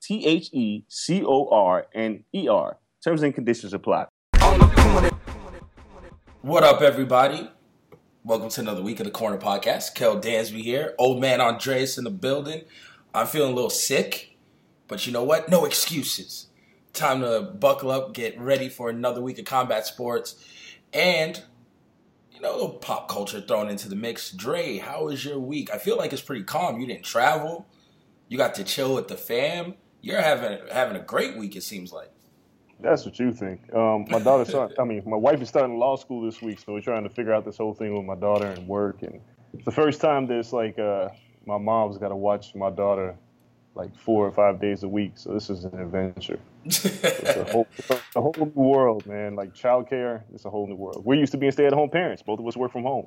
T H E C O R N E R. Terms and conditions apply. What up, everybody? Welcome to another week of the Corner Podcast. Kel Dansby here. Old man Andreas in the building. I'm feeling a little sick, but you know what? No excuses. Time to buckle up, get ready for another week of combat sports, and you know, a little pop culture thrown into the mix. Dre, how was your week? I feel like it's pretty calm. You didn't travel. You got to chill with the fam. You're having having a great week. It seems like. That's what you think. Um, my daughter's starting, I mean, my wife is starting law school this week, so we're trying to figure out this whole thing with my daughter and work. And it's the first time there's like, uh, my mom's got to watch my daughter like four or five days a week. So this is an adventure. It's a whole, it's a whole new world, man. Like childcare, it's a whole new world. We're used to being stay-at-home parents. Both of us work from home.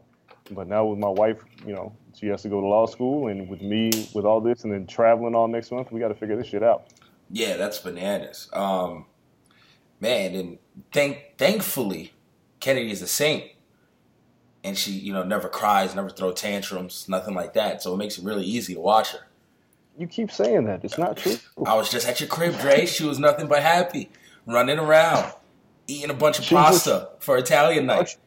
But now with my wife, you know, she has to go to law school, and with me, with all this, and then traveling all next month, we got to figure this shit out. Yeah, that's bananas. Um, man, and thank thankfully, Kennedy is a saint, and she, you know, never cries, never throw tantrums, nothing like that. So it makes it really easy to watch her. You keep saying that. It's not true. I was just at your crib, Dre. She was nothing but happy, running around, eating a bunch of She was- pasta for Italian night.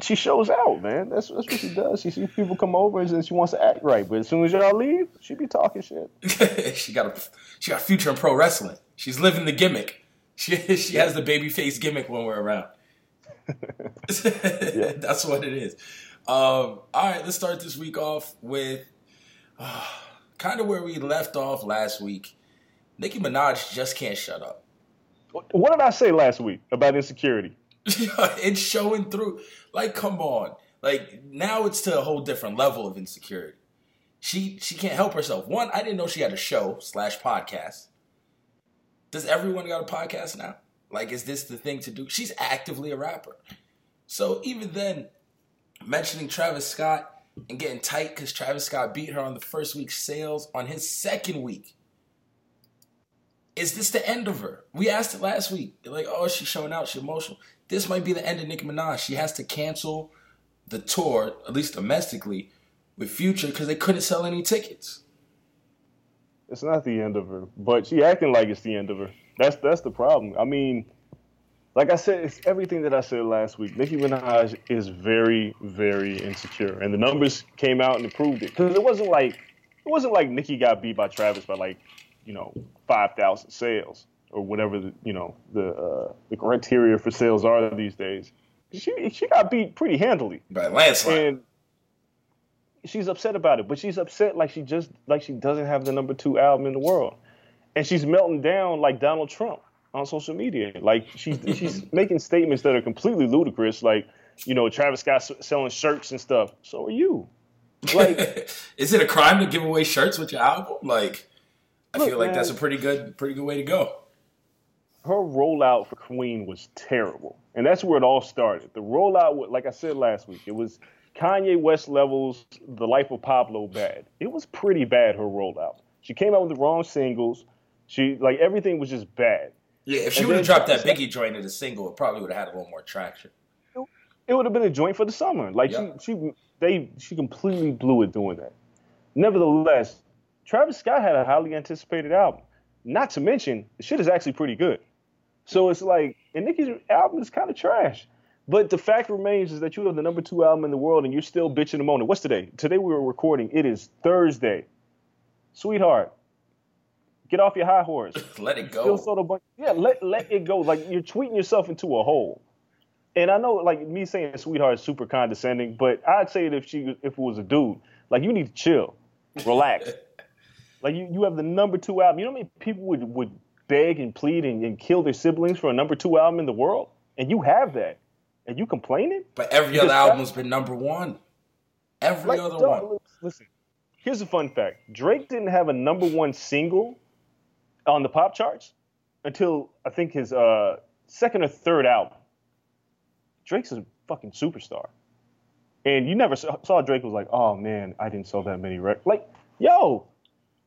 She shows out, man. That's, that's what she does. She sees people come over and she wants to act right. But as soon as y'all leave, she be talking shit. she got a she got a future in pro wrestling. She's living the gimmick. She she has the baby face gimmick when we're around. That's what it is. Um, all right, let's start this week off with uh, kind of where we left off last week. Nicki Minaj just can't shut up. What did I say last week about insecurity? it's showing through. Like, come on. Like now it's to a whole different level of insecurity. She she can't help herself. One, I didn't know she had a show slash podcast. Does everyone got a podcast now? Like, is this the thing to do? She's actively a rapper. So even then, mentioning Travis Scott and getting tight because Travis Scott beat her on the first week's sales on his second week. Is this the end of her? We asked it last week. like, oh, she's showing out, she's emotional. This might be the end of Nicki Minaj. She has to cancel the tour, at least domestically, with Future because they couldn't sell any tickets. It's not the end of her, but she acting like it's the end of her. That's that's the problem. I mean, like I said, it's everything that I said last week. Nicki Minaj is very, very insecure, and the numbers came out and proved it. Because it wasn't like it wasn't like Nicki got beat by Travis by like you know five thousand sales or whatever the you know the uh, the criteria for sales are these days. She she got beat pretty handily by landslide. And she's upset about it, but she's upset like she just like she doesn't have the number two album in the world, and she's melting down like Donald Trump on social media. Like she's she's making statements that are completely ludicrous. Like you know, Travis Scott selling shirts and stuff. So are you. Like, is it a crime to give away shirts with your album? Like, I look, feel like man, that's a pretty good pretty good way to go. Her rollout for Queen was terrible, and that's where it all started. The rollout, like I said last week, it was Kanye West levels The Life of Pablo bad. It was pretty bad her rollout. She came out with the wrong singles. She like everything was just bad. Yeah, if she would have dropped that Biggie joint as a single, it probably would have had a little more traction. It would have been a joint for the summer. Like she, she, they, she completely blew it doing that. Nevertheless, Travis Scott had a highly anticipated album. Not to mention, the shit is actually pretty good. So it's like, and Nicki's album is kind of trash. But the fact remains is that you have the number two album in the world and you're still bitching about it. What's today? Today we were recording. It is Thursday. Sweetheart, get off your high horse. let it go. Sort yeah, let let it go. Like you're tweeting yourself into a hole. And I know, like me saying sweetheart is super condescending, but I'd say it if she if it was a dude. Like you need to chill, relax. like you, you have the number two album. You know how many people would would beg and plead and, and kill their siblings for a number two album in the world, and you have that and you complaining? But every other album's been number one. Every like, other one. Listen, here's a fun fact: Drake didn't have a number one single on the pop charts until I think his uh, second or third album. Drake's a fucking superstar, and you never saw Drake was like, "Oh man, I didn't sell that many records." Like, yo,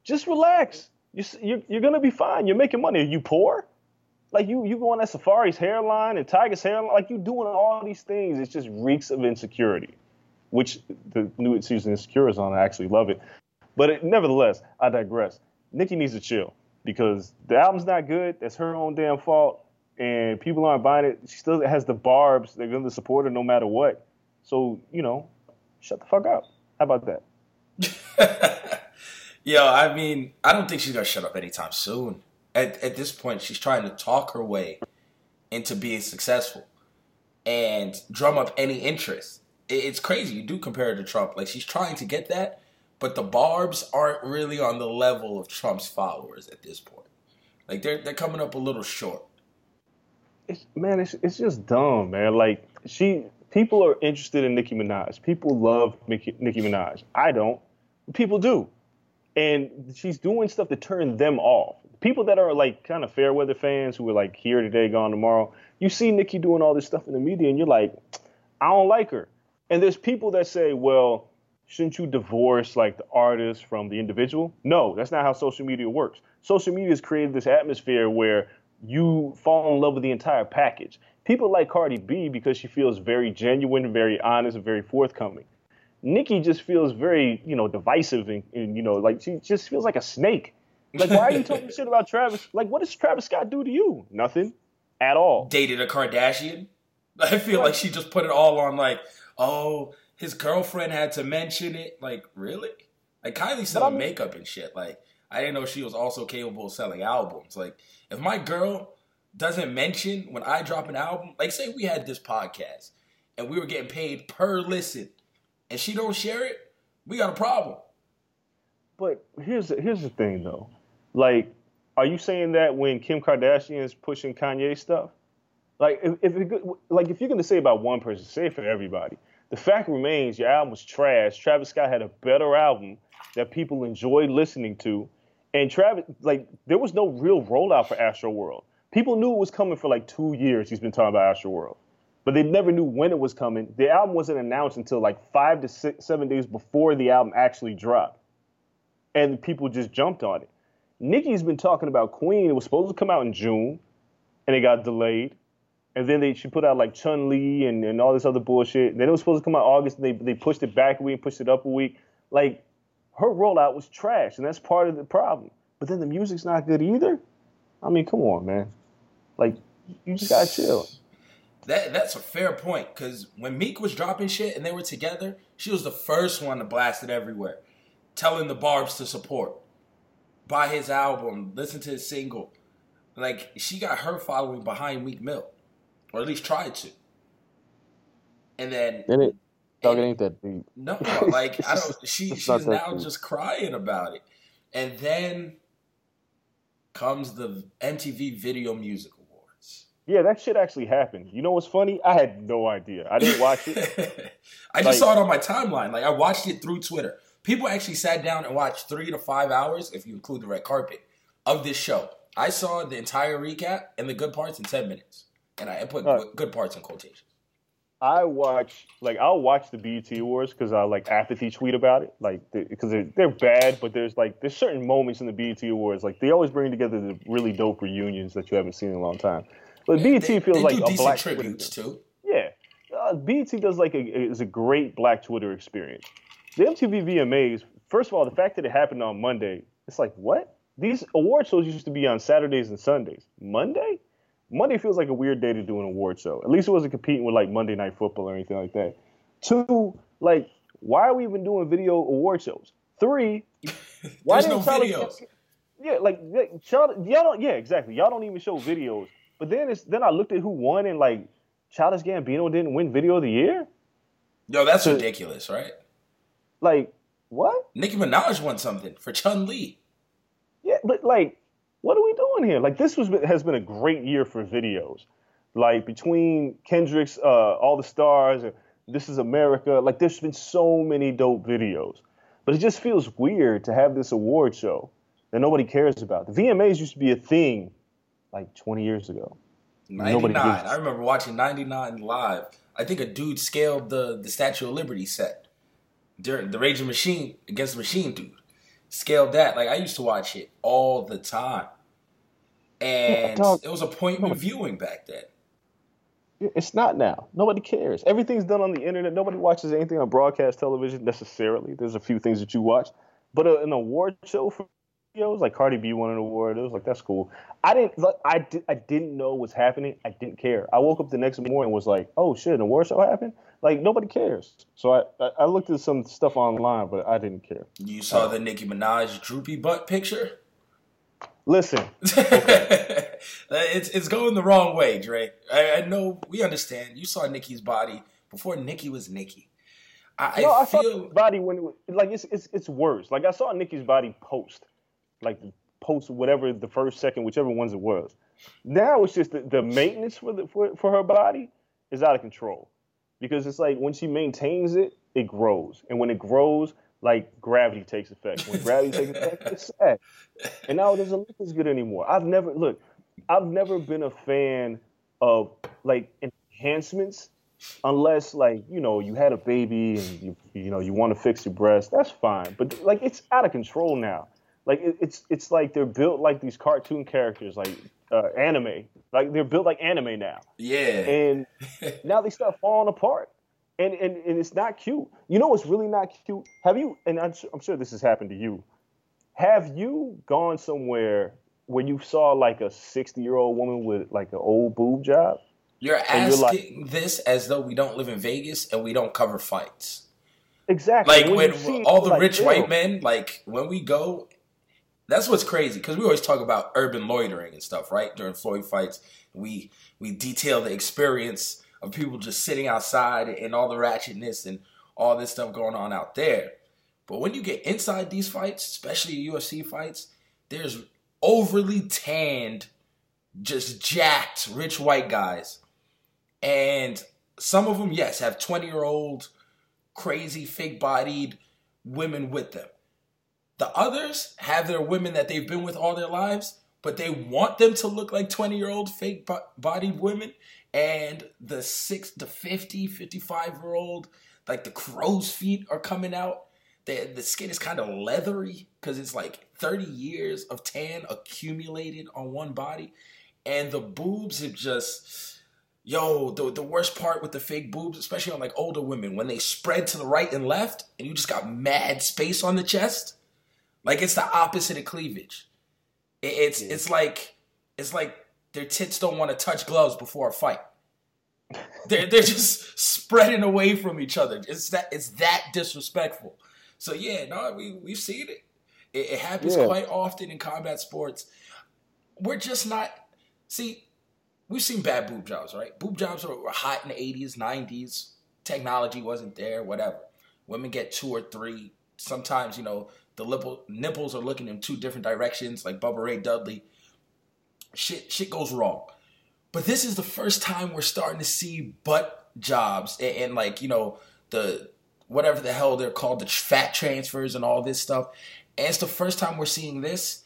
just relax. You, you're, you're gonna be fine. You're making money. Are you poor? like you you going at Safaree's hairline and Tyga's hairline, like you doing all these things. It just reeks of insecurity, which the new season Insecure is on. I actually love it, but it, nevertheless, I digress. Nicki needs to chill because the album's not good. That's her own damn fault, and people aren't buying it. She still has the barbs. They're going to support her no matter what. So you know, shut the fuck up. How about that? Yo, I mean, I don't think she's gonna shut up anytime soon at, at this point, she's trying to talk her way into being successful and drum up any interest. It's crazy. You do compare her to Trump. Like she's trying to get that, but the barbs aren't really on the level of Trump's followers at this point. Like they're they're coming up a little short. It's, man, it's it's just dumb, man. Like she, people are interested in Nicki Minaj. People love Nicki, Nicki Minaj. I don't. People do, and she's doing stuff to turn them off people that are like kind of fair weather fans who are like here today, gone tomorrow, you see Nicki doing all this stuff in the media and you're like, I don't like her. And there's people that say, well, shouldn't you divorce like the artist from the individual? No, that's not how social media works. Social media has created this atmosphere where you fall in love with the entire package. People like Cardi B because she feels very genuine, very honest, and very forthcoming. Nicki just feels very, you know, divisive and, and, you know, like she just feels like a snake. Like, why are you talking shit about Travis? Like, what does Travis Scott do to you? Nothing at all. Dated a Kardashian. I feel like she just put it all on like, oh, his girlfriend had to mention it. Like, really? Like Kylie selling I mean, makeup and shit. Like, I didn't know she was also capable of selling albums. Like, if my girl doesn't mention when I drop an album, like say we had this podcast and we were getting paid per listen, and she don't share it, we got a problem. But here's the, here's the thing though like are you saying that when Kim Kardashian is pushing Kanye stuff? Like, if, if it, like if you're gonna say about one person, say for everybody. The fact remains, your album was trash. Travis Scott had a better album that people enjoyed listening to, and Travis, like, there was no real rollout for Astro World. People knew it was coming for like two years. He's been talking about Astro World, but they never knew when it was coming. The album wasn't announced until like five to six, seven days before the album actually dropped, and people just jumped on it. Nicki's been talking about Queen. It was supposed to come out in June, and it got delayed. And then they she put out like Chun Li and, and all this other bullshit. Then it was supposed to come out August, and they they pushed it back a week, pushed it up a week. Like her rollout was trash, and that's part of the problem. But then the music's not good either. I mean, come on, man. Like you just gotta chill. That that's a fair point because when Meek was dropping shit and they were together, she was the first one to blast it everywhere, telling the Barbs to support, buy his album, listen to his single. Like she got her following behind Meek Mill, or at least tried to. And then And it, dog, it and- ain't that deep. no, like I don't. She she's now deep. just crying about it, and then comes the MTV Video Music Awards. Yeah, that shit actually happened. You know what's funny? I had no idea. I didn't watch it. I just saw it on my timeline. Like I watched it through Twitter. People actually sat down and watched three to five hours, if you include the red carpet, of this show. I saw the entire recap and the good parts in ten minutes, and I put Huh. good parts in quotations. I watch like I'll watch the BET Awards because I like apathy tweet about it, like because they're they're bad, but there's like there's certain moments in the BET Awards like they always bring together the really dope reunions that you haven't seen in a long time. But BET they, feels they like a black tributes Twitter. too. Yeah, uh, BET does like a is a great Black Twitter experience. The MTV VMAs, first of all, the fact that it happened on Monday, it's like what? These award shows used to be on Saturdays and Sundays. Monday? Monday feels like a weird day to do an award show. At least it wasn't competing with like Monday Night Football or anything like that. Two, like, why are we even doing video award shows? Three, why There's no videos. Gambino- Yeah, like yeah, Child, y'all don't. Yeah, exactly. Y'all don't even show videos. But then it's then I looked at who won and like Childish Gambino didn't win Video of the Year. Yo, that's So- ridiculous, right? Like what? Nicki Minaj won something for Chun Li. Yeah, but like, what are we doing here? Like this was has been a great year for videos. Like between Kendrick's uh, All the Stars and This Is America, like there's been so many dope videos. But it just feels weird to have this award show that nobody cares about. The VMAs used to be a thing like 20 years ago. 99. I remember watching 99 live. I think a dude scaled the, the Statue of Liberty set during the Raging Machine against the Machine Dude. Scaled that. Like, I used to watch it all the time. And dog. it was appointment viewing back then. It's not now. Nobody cares. Everything's done on the internet. Nobody watches anything on broadcast television necessarily. There's a few things that you watch, but uh, an award show for videos like Cardi B won an award. It was like that's cool. I didn't. Like, I did. I didn't know what's happening. I didn't care. I woke up the next morning and was like, oh shit, an award show happened. Like nobody cares. So I I, I looked at some stuff online, but I didn't care. You saw the Nicki Minaj droopy butt picture? Listen, it's it's going the wrong way, Dre. I, I know we understand. You saw Nicki's body before Nicki was Nicki. I, no, I I saw feel Nicki's body when it was, like it's it's it's worse. Like I saw Nikki's body post, like post whatever the first, second, whichever ones it was. Now it's just the, the maintenance for the for, for her body is out of control because it's like when she maintains it, it grows, and when it grows, like gravity takes effect. When gravity takes effect, it's sad. And now it doesn't look as good anymore. I've never look. I've never been a fan of like enhancements unless like you know you had a baby and you you know you want to fix your breast that's fine but like it's out of control now like it, it's it's like they're built like these cartoon characters like uh, anime. Like they're built like anime now. Yeah. and now they start falling apart. And, and and it's not cute. You know what's really not cute? Have you and I'm, I'm sure this has happened to you. Have you gone somewhere where you saw like a 60 year old woman with like an old boob job? You're And you're like- asking this as though we don't live in Vegas and we don't cover fights. exactly. Like When when you see it, all the like, rich ew. white men, like when we go, that's what's crazy because we always talk about urban loitering and stuff, right? During Floyd fights, we we detail the experience of people just sitting outside and all the ratchetness and all this stuff going on out there. But when you get inside these fights, especially UFC fights, there's overly tanned, just jacked, rich white guys. And some of them, yes, have 20 year old, crazy, fake bodied women with them. The others have their women that they've been with all their lives, but they want them to look like 20 year old fake bodied women. And the six, the 50, 55 year old, like the crow's feet are coming out. The, the skin is kind of leathery because it's like 30 years of tan accumulated on one body. And the boobs have just, yo, the, the worst part with the fake boobs, especially on like older women, when they spread to the right and left and you just got mad space on the chest, like it's the opposite of cleavage. It, it's, yeah. it's like, it's like their tits don't want to touch gloves before a fight. they're, they're just spreading away from each other. It's that, it's that disrespectful. So yeah, no, we we've seen it. It, it happens yeah. quite often in combat sports. We're just not. See, we've seen bad boob jobs, right? Boob jobs were, were hot in the '80s, '90s. Technology wasn't there, whatever. Women get two or three. Sometimes, you know, the nipple, nipples are looking in two different directions, like Bubba Ray Dudley. Shit, shit goes wrong. But this is the first time we're starting to see butt jobs and, and like you know the whatever the hell they're called, the fat transfers and all this stuff. And it's the first time we're seeing this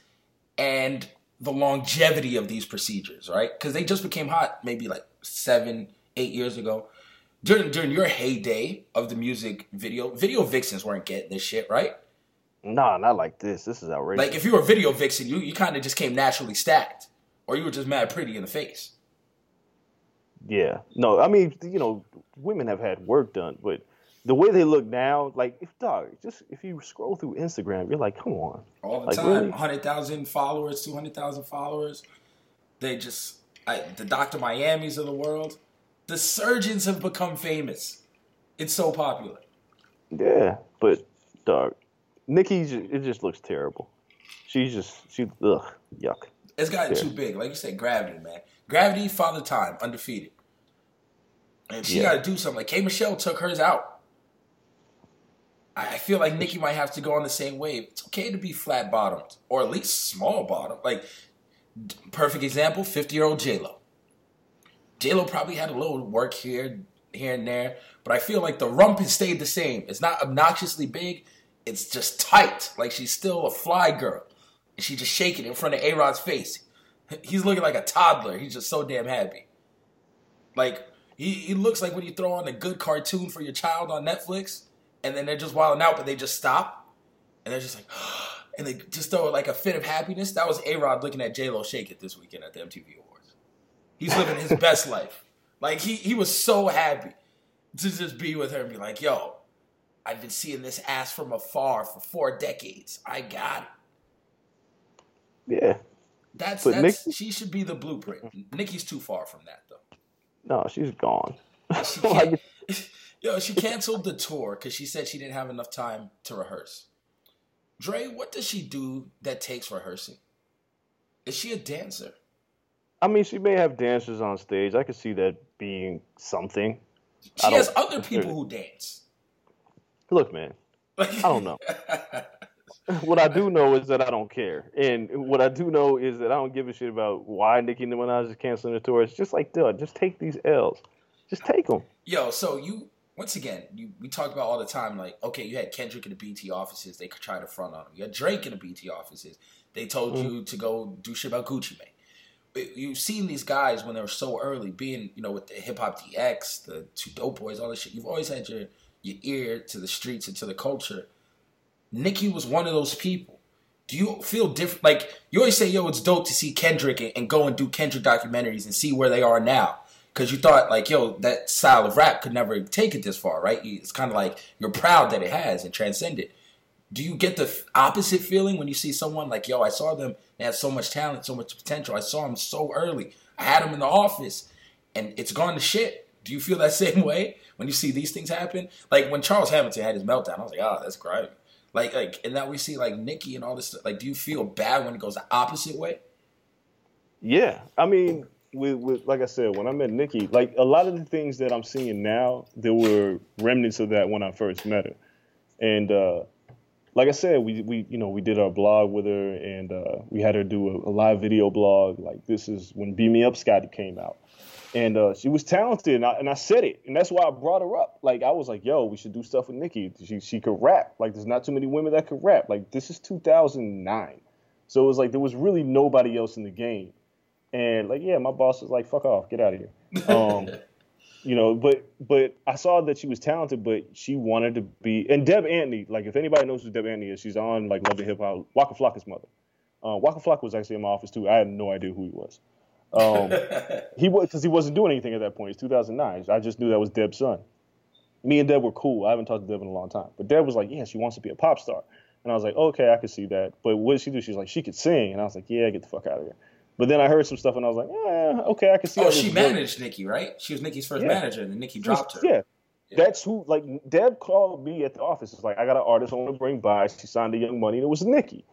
and the longevity of these procedures, right? Because they just became hot maybe like seven, eight years ago. During during your heyday of the music video, video vixens weren't getting this shit, right? Nah, not like this. This is outrageous. Like if you were a video vixen, you, you kind of just came naturally stacked, or you were just mad pretty in the face. Yeah, no, I mean, you know, women have had work done, but the way they look now, like if dog, just if you scroll through Instagram, you're like, come on, all the like, time, really? hundred thousand followers, two hundred thousand followers. They just I, the Doctor Miami's of the world. The surgeons have become famous. It's so popular. Yeah, but dog, Nikki, it just looks terrible. She's just she ugh yuck. It's gotten too big, like you said, gravity, man. Gravity, father time, undefeated. And she yeah. got to do something. Like K Michelle took hers out. I feel like Nikki might have to go on the same wave. It's okay to be flat bottomed or at least small bottom. Like perfect example, fifty year old J Lo. J Lo probably had a little work here, here and there, but I feel like the rump has stayed the same. It's not obnoxiously big. It's just tight. Like she's still a fly girl, and she just shaking in front of A Rod's face. He's looking like a toddler. He's just so damn happy. Like he, he looks like when you throw on a good cartoon for your child on Netflix and then they're just wilding out, but they just stop, and they're just like, and they just throw like a fit of happiness. That was A Rod looking at J Lo shake it this weekend at the MTV Awards. He's living his best life. Like he he was so happy to just be with her and be like, yo, I've been seeing this ass from afar for four decades. I got it. Yeah. That's but that's Nikki, she should be the blueprint. Nikki's too far from that though. No, she's gone. She can't, Yo, she canceled the tour because she said she didn't have enough time to rehearse. Dre, what does she do that takes rehearsing? Is she a dancer? I mean, she may have dancers on stage. I could see that being something. She has other people who dance. Look, man, I don't know. what I do know is that I don't care, and what I do know is that I don't give a shit about why Nicki Minaj is canceling the tour. It's just like, dude, just take these L's, just take them. Yo, so you once again, you, we talk about all the time, like, okay, you had Kendrick in the BT offices, they could try to front on him. You had Drake in the BT offices, they told mm. you to go do shit about Gucci Mane. But you've seen these guys when they were so early, being, you know, with the Hip Hop DX, the two dope boys, all this shit. You've always had your, your ear to the streets and to the culture. Nicki was one of those people. Do you feel different? Like, you always say, yo, it's dope to see Kendrick and, and go and do Kendrick documentaries and see where they are now because you thought like, yo, that style of rap could never take it this far, right? It's kind of like you're proud that it has and transcended. Do you get the opposite feeling when you see someone like, yo, I saw them, they had so much talent, so much potential. I saw them so early. I had them in the office, and it's gone to shit. Do you feel that same way when you see these things happen? Like when Charles Hamilton had his meltdown, I was like, oh, that's great. Like, like, and now we see like Nikki and all this. Stuff. Like, do you feel bad when it goes the opposite way? Yeah, I mean, with, with like I said, when I met Nikki, like a lot of the things that I'm seeing now, there were remnants of that when I first met her, and uh, like I said, we we you know we did our blog with her, and uh, we had her do a, a, live video blog. Like this is when "Beam Me Up, Scotty" came out, and uh, she was talented, and I, and I said it, and that's why I brought her up. Like I was like, "Yo, we should do stuff with Nikki. She she could rap. Like there's not too many women that could rap. Like this is 2009, so it was like there was really nobody else in the game, and like yeah, my boss was like, "Fuck off, get out of here." Um, you know, but but I saw that she was talented, but she wanted to be. And Deb Antney, like if anybody knows who Deb Antney is, she's on like Love and Hip Hop. Waka Flocka's mother. Uh, Waka Flocka was actually in my office too. I had no idea who he was. Um, he was because he wasn't doing anything at that point. It's 2009. I just knew that was Deb's son. Me and Deb were cool. I haven't talked to Deb in a long time, but Deb was like, "Yeah, she wants to be a pop star," and I was like, "Okay, I can see that." But what did she do? She's like, "She could sing," and I was like, "Yeah, get the fuck out of here." But then I heard some stuff and I was like, yeah, okay, I can see. Oh, she managed Nikki, right? She was Nikki's first yeah. manager, and then Nikki dropped her. Yeah. yeah. That's who, like, Deb called me at the office. It's like, I got an artist I want to bring by. She signed the Young Money, and it was Nikki.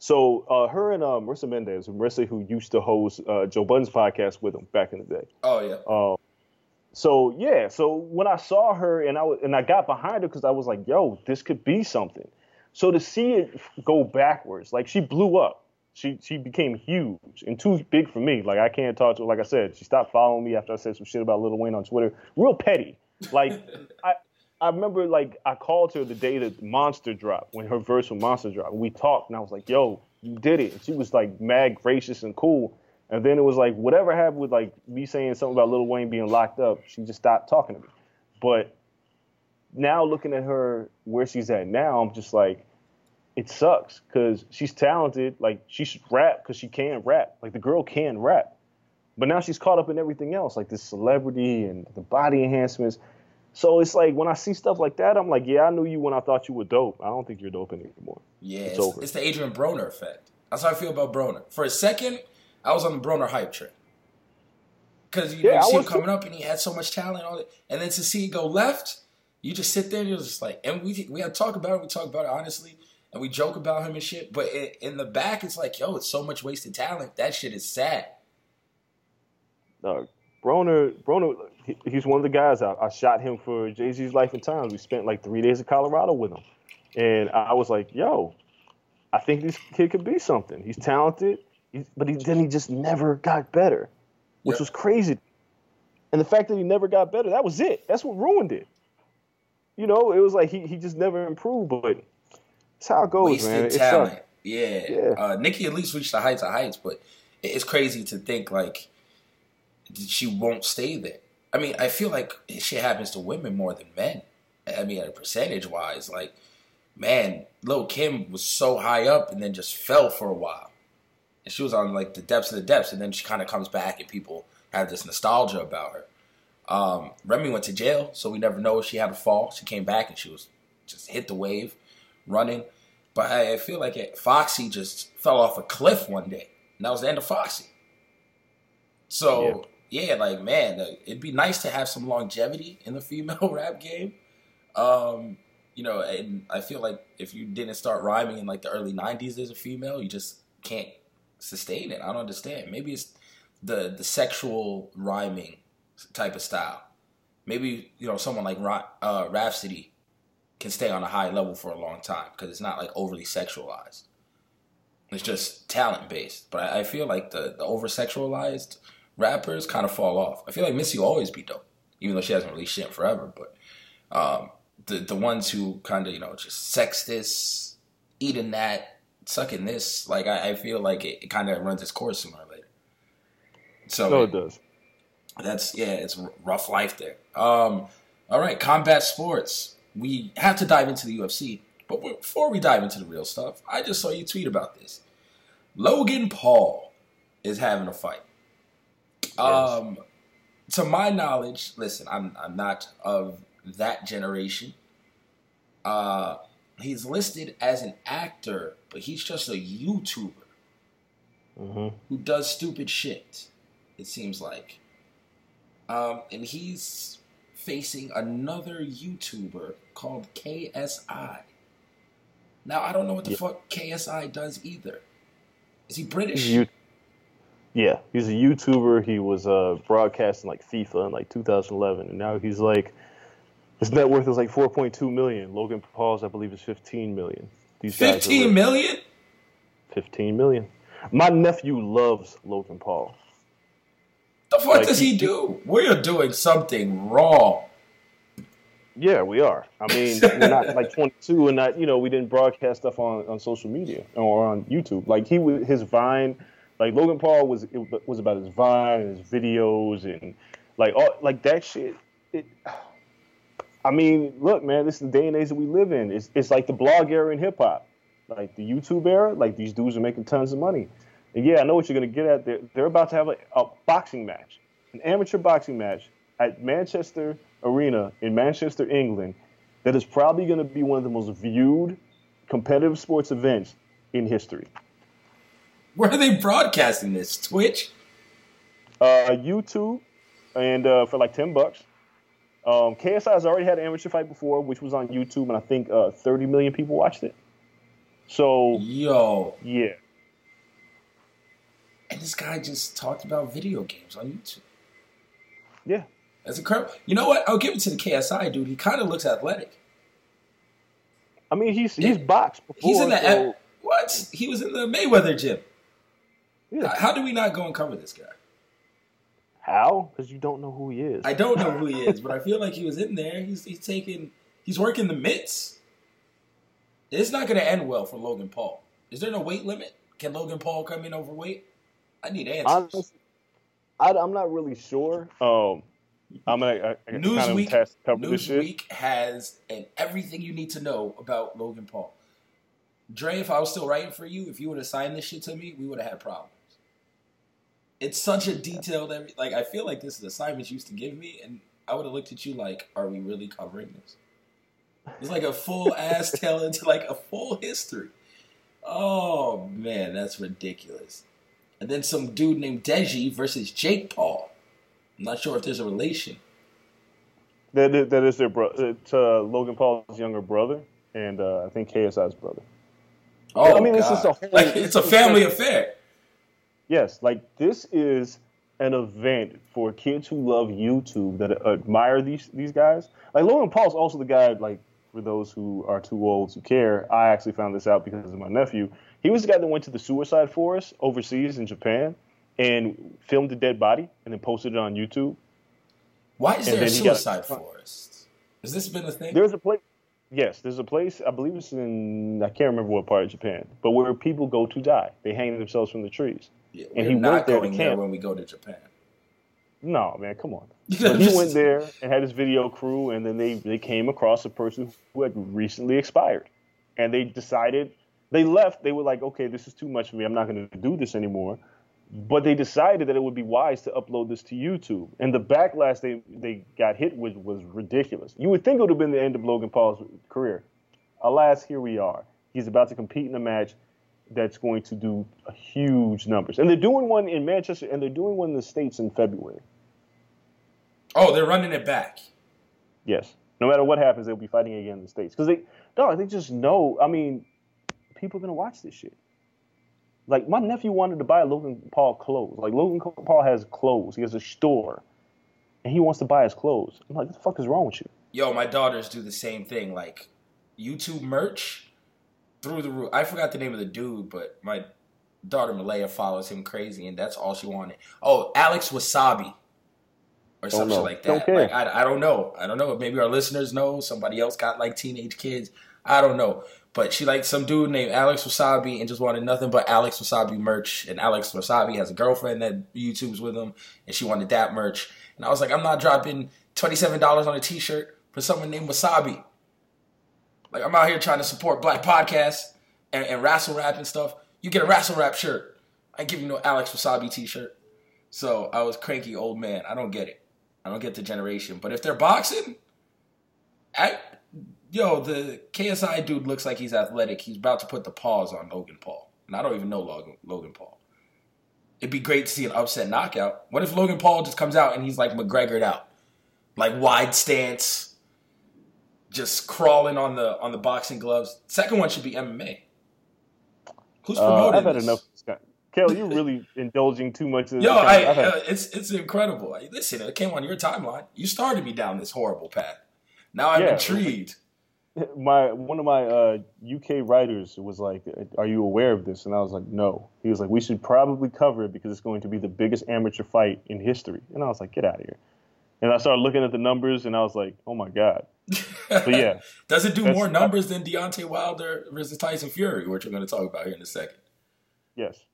So uh, her and uh, Marissa Mendez, Marissa who used to host uh, Joe Budden's podcast with him back in the day. Oh yeah. Um, so yeah, so when I saw her and I was, and I got behind her because I was like, yo, this could be something. So to see it go backwards, like she blew up she she became huge and too big for me. Like I can't talk to her. Like I said, she stopped following me after I said some shit about Lil Wayne on Twitter. Real petty. Like I I remember like I called her the day that Monster dropped when her verse from Monster dropped. We talked and I was like, "Yo, you did it." And she was like mad gracious and cool. And then it was like whatever happened with like me saying something about Lil Wayne being locked up, she just stopped talking to me. But now looking at her where she's at now, I'm just like it sucks because she's talented. Like she should rap because she can rap. Like the girl can rap, but now she's caught up in everything else, like this celebrity and the body enhancements. So it's like when I see stuff like that, I'm like, yeah, I knew you when I thought you were dope. I don't think you're dope anymore. Yeah, it's, it's. It's the Adrian Broner effect. That's how I feel about Broner. For a second, I was on the Broner hype train. Because you, yeah, you see him coming too. up and he had so much talent on it. And then to see it go left, you just sit there and you're just like, and we we had to talk about it. We talk about it honestly and we joke about him and shit. But in, in the back, it's like, yo, it's so much wasted talent. That shit is sad. No, Broner, Broner, he, he's one of the guys. I, I shot him for Jay Z's Life and Times. We spent like three days in Colorado with him, and I was like, yo, I think this kid could be something. He's talented, he's, but he, then he just never got better, which was crazy. And the fact that he never got better, that was it. That's what ruined it. You know, it was like he, he just never improved, but that's how it goes, Wasted man. talent. yeah. yeah. Uh, Nikki at least reached the heights of heights, but it's crazy to think like she won't stay there. I mean, I feel like shit happens to women more than men. I mean, percentage wise, like, man, Lil Kim was so high up and then just fell for a while. And she was on like the depths of the depths, and then she kind of comes back and people have this nostalgia about her. Um, Remy went to jail, so we never know if she had a fall. She came back and she was just hit the wave running. But I, feel like it, Foxy just fell off a cliff one day. And that was the end of Foxy. So, yeah, yeah like, man, it'd be nice to have some longevity in the female rap game. Um, you know, and I feel like if you didn't start rhyming in like the early 90s as a female, you just can't sustain it. I don't understand. Maybe it's the the sexual rhyming type of style. Maybe, you know, someone like uh, Rapsody can stay on a high level for a long time because it's not like overly sexualized. It's just talent based. But I, I feel like the, the over sexualized rappers kind of fall off. I feel like Missy will always be dope, even though she hasn't released shit forever. But um, the the ones who kind of you know just sex this, eating that, sucking this, like I, I feel like it, it kind of runs its course sooner or later. So no, it does. That's yeah, it's rough life there. Um, all right, combat sports we have to dive into the UFC. But before we dive into the real stuff, I just saw you tweet about this. Logan Paul is having a fight. Yes. Um, to my knowledge, listen, I'm I'm not of that generation. Uh, he's listed as an actor, but he's just a YouTuber mm-hmm. who does stupid shit. It seems like, um, and he's facing another YouTuber called KSI. Now I don't know what the yeah. fuck KSI does either. Is he British? Yeah, he's a YouTuber. He was uh, broadcasting like FIFA in like 2011, and now he's like his net worth is like 4.2 million. Logan Paul's, I believe, is 15 million. These guys are Fifteen rich. million? 15 million. My nephew loves Logan Paul. The fuck Like, does he he- do? We are doing something wrong. Yeah, we are. I mean, we're not like 22 and not, you know, we didn't broadcast stuff on, on social media or on YouTube. Like he his Vine, like Logan Paul was it was about his Vine and his videos and like all like that shit. It, I mean, look, man, this is the day and age that we live in. It's it's like the blog era in hip hop, like the YouTube era. Like these dudes are making tons of money. And yeah, I know what you're gonna get at. They're they're about to have a, a boxing match, an amateur boxing match at Manchester Arena in Manchester, England. That is probably gonna be one of the most viewed competitive sports events in history. Where are they broadcasting this? Twitch? Uh, YouTube, and uh, for like ten bucks. Um, KSI has already had an amateur fight before, which was on YouTube, and I think uh, 30 million people watched it. So Yo. yeah, And this guy just talked about video games on YouTube. yeah. That's incredible. You know what? I'll give it to the KSI dude. He kind of looks athletic. I mean, he's he's boxed before. He's in the so, what? He was in the Mayweather gym. Yeah. How do we not go and cover this guy? How? Because you don't know who he is. I don't know who he is, but I feel like he was in there. He's he's taking he's working the mitts. It's not going to end well for Logan Paul. Is there no weight limit? Can Logan Paul come in overweight? I need answers. Honestly, I, I'm not really sure. Um, I'm gonna I, I kind of Newsweek, test cover this shit. Newsweek has and everything you need to know about Logan Paul. Dre, if I was still writing for you, if you would have signed this shit to me, we would have had problems. It's such a detailed, every, like I feel like this is assignments you used to give me, and I would have looked at you like, "Are we really covering this?" It's like a full ass telling to like a full history. Oh man, that's ridiculous. And then some dude named Deji versus Jake Paul. I'm not sure if there's a relation. That is, that is their brother. It's uh, Logan Paul's younger brother, and uh, I think KSI's brother. Oh, I mean, it's just a whole- like, it's a family affair. Yes, like this is an event for kids who love YouTube that admire these these guys. Like Logan Paul's also the guy. Like for those who are too old to care, I actually found this out because of my nephew. He was the guy that went to the suicide forest overseas in Japan and filmed a dead body and then posted it on YouTube. Why is And there a he got- suicide forest? Has this been a thing? There's a place. Yes, there's a place. I believe it's in. I can't remember what part of Japan, but where people go to die. They hang themselves from the trees. Yeah, and he not went there to going there camp. when we go to Japan. No, man, come on. So he went there and had his video crew, and then they, they came across a person who had recently expired. And they decided, they left, they were like, okay, this is too much for me. I'm not going to do this anymore. But they decided that it would be wise to upload this to YouTube. And the backlash they, they got hit with was ridiculous. You would think it would have been the end of Logan Paul's career. Alas, here we are. He's about to compete in a match that's going to do huge numbers. And they're doing one in Manchester, and they're doing one in the States in February. Oh, they're running it back. Yes. No matter what happens, they'll be fighting again in the states because they, dog, they just know. I mean, people are gonna watch this shit. Like my nephew wanted to buy Logan Paul clothes. Like Logan Paul has clothes. He has a store, and he wants to buy his clothes. I'm like, what the fuck is wrong with you? Yo, my daughters do the same thing. Like YouTube merch through the roof. I forgot the name of the dude, but my daughter Malaya follows him crazy, and that's all she wanted. Oh, Alex Wassabi. Or Don't something know. like that. care. Like I, I don't know. I don't know. Maybe our listeners know. Somebody else got like teenage kids. I don't know. But she liked some dude named Alex Wassabi and just wanted nothing but Alex Wassabi merch. And Alex Wassabi has a girlfriend that YouTube's with him, and she wanted that merch. And I was like, I'm not dropping twenty seven dollars on a T shirt for someone named Wassabi. Like I'm out here trying to support black podcasts and, and wrestle rap and stuff. You get a wrestle rap shirt. I give you no Alex Wassabi T shirt. So I was cranky old man. I don't get it. I don't get the generation. But if they're boxing, I yo, the KSI dude looks like he's athletic. He's about to put the paws on Logan Paul. And I don't even know Logan, Logan Paul. It'd be great to see an upset knockout. What if Logan Paul just comes out and he's like McGregor'd out? Like wide stance, just crawling on the on the boxing gloves. Second one should be MMA. Who's Uh, promoting I've had this? enough. of this. Kel, you're really indulging too much. In Yo, I, uh, it's it's incredible. Listen, it came on your timeline. You started me down this horrible path. Now I'm Yeah. intrigued. my one of my uh, UK writers was like, "Are you aware of this?" And I was like, "No." He was like, "We should probably cover it because it's going to be the biggest amateur fight in history." And I was like, "Get out of here!" And I started looking at the numbers, and I was like, "Oh my god!" But yeah, Does it do more numbers than Deontay Wilder versus Tyson Fury, which we're going to talk about here in a second? yes,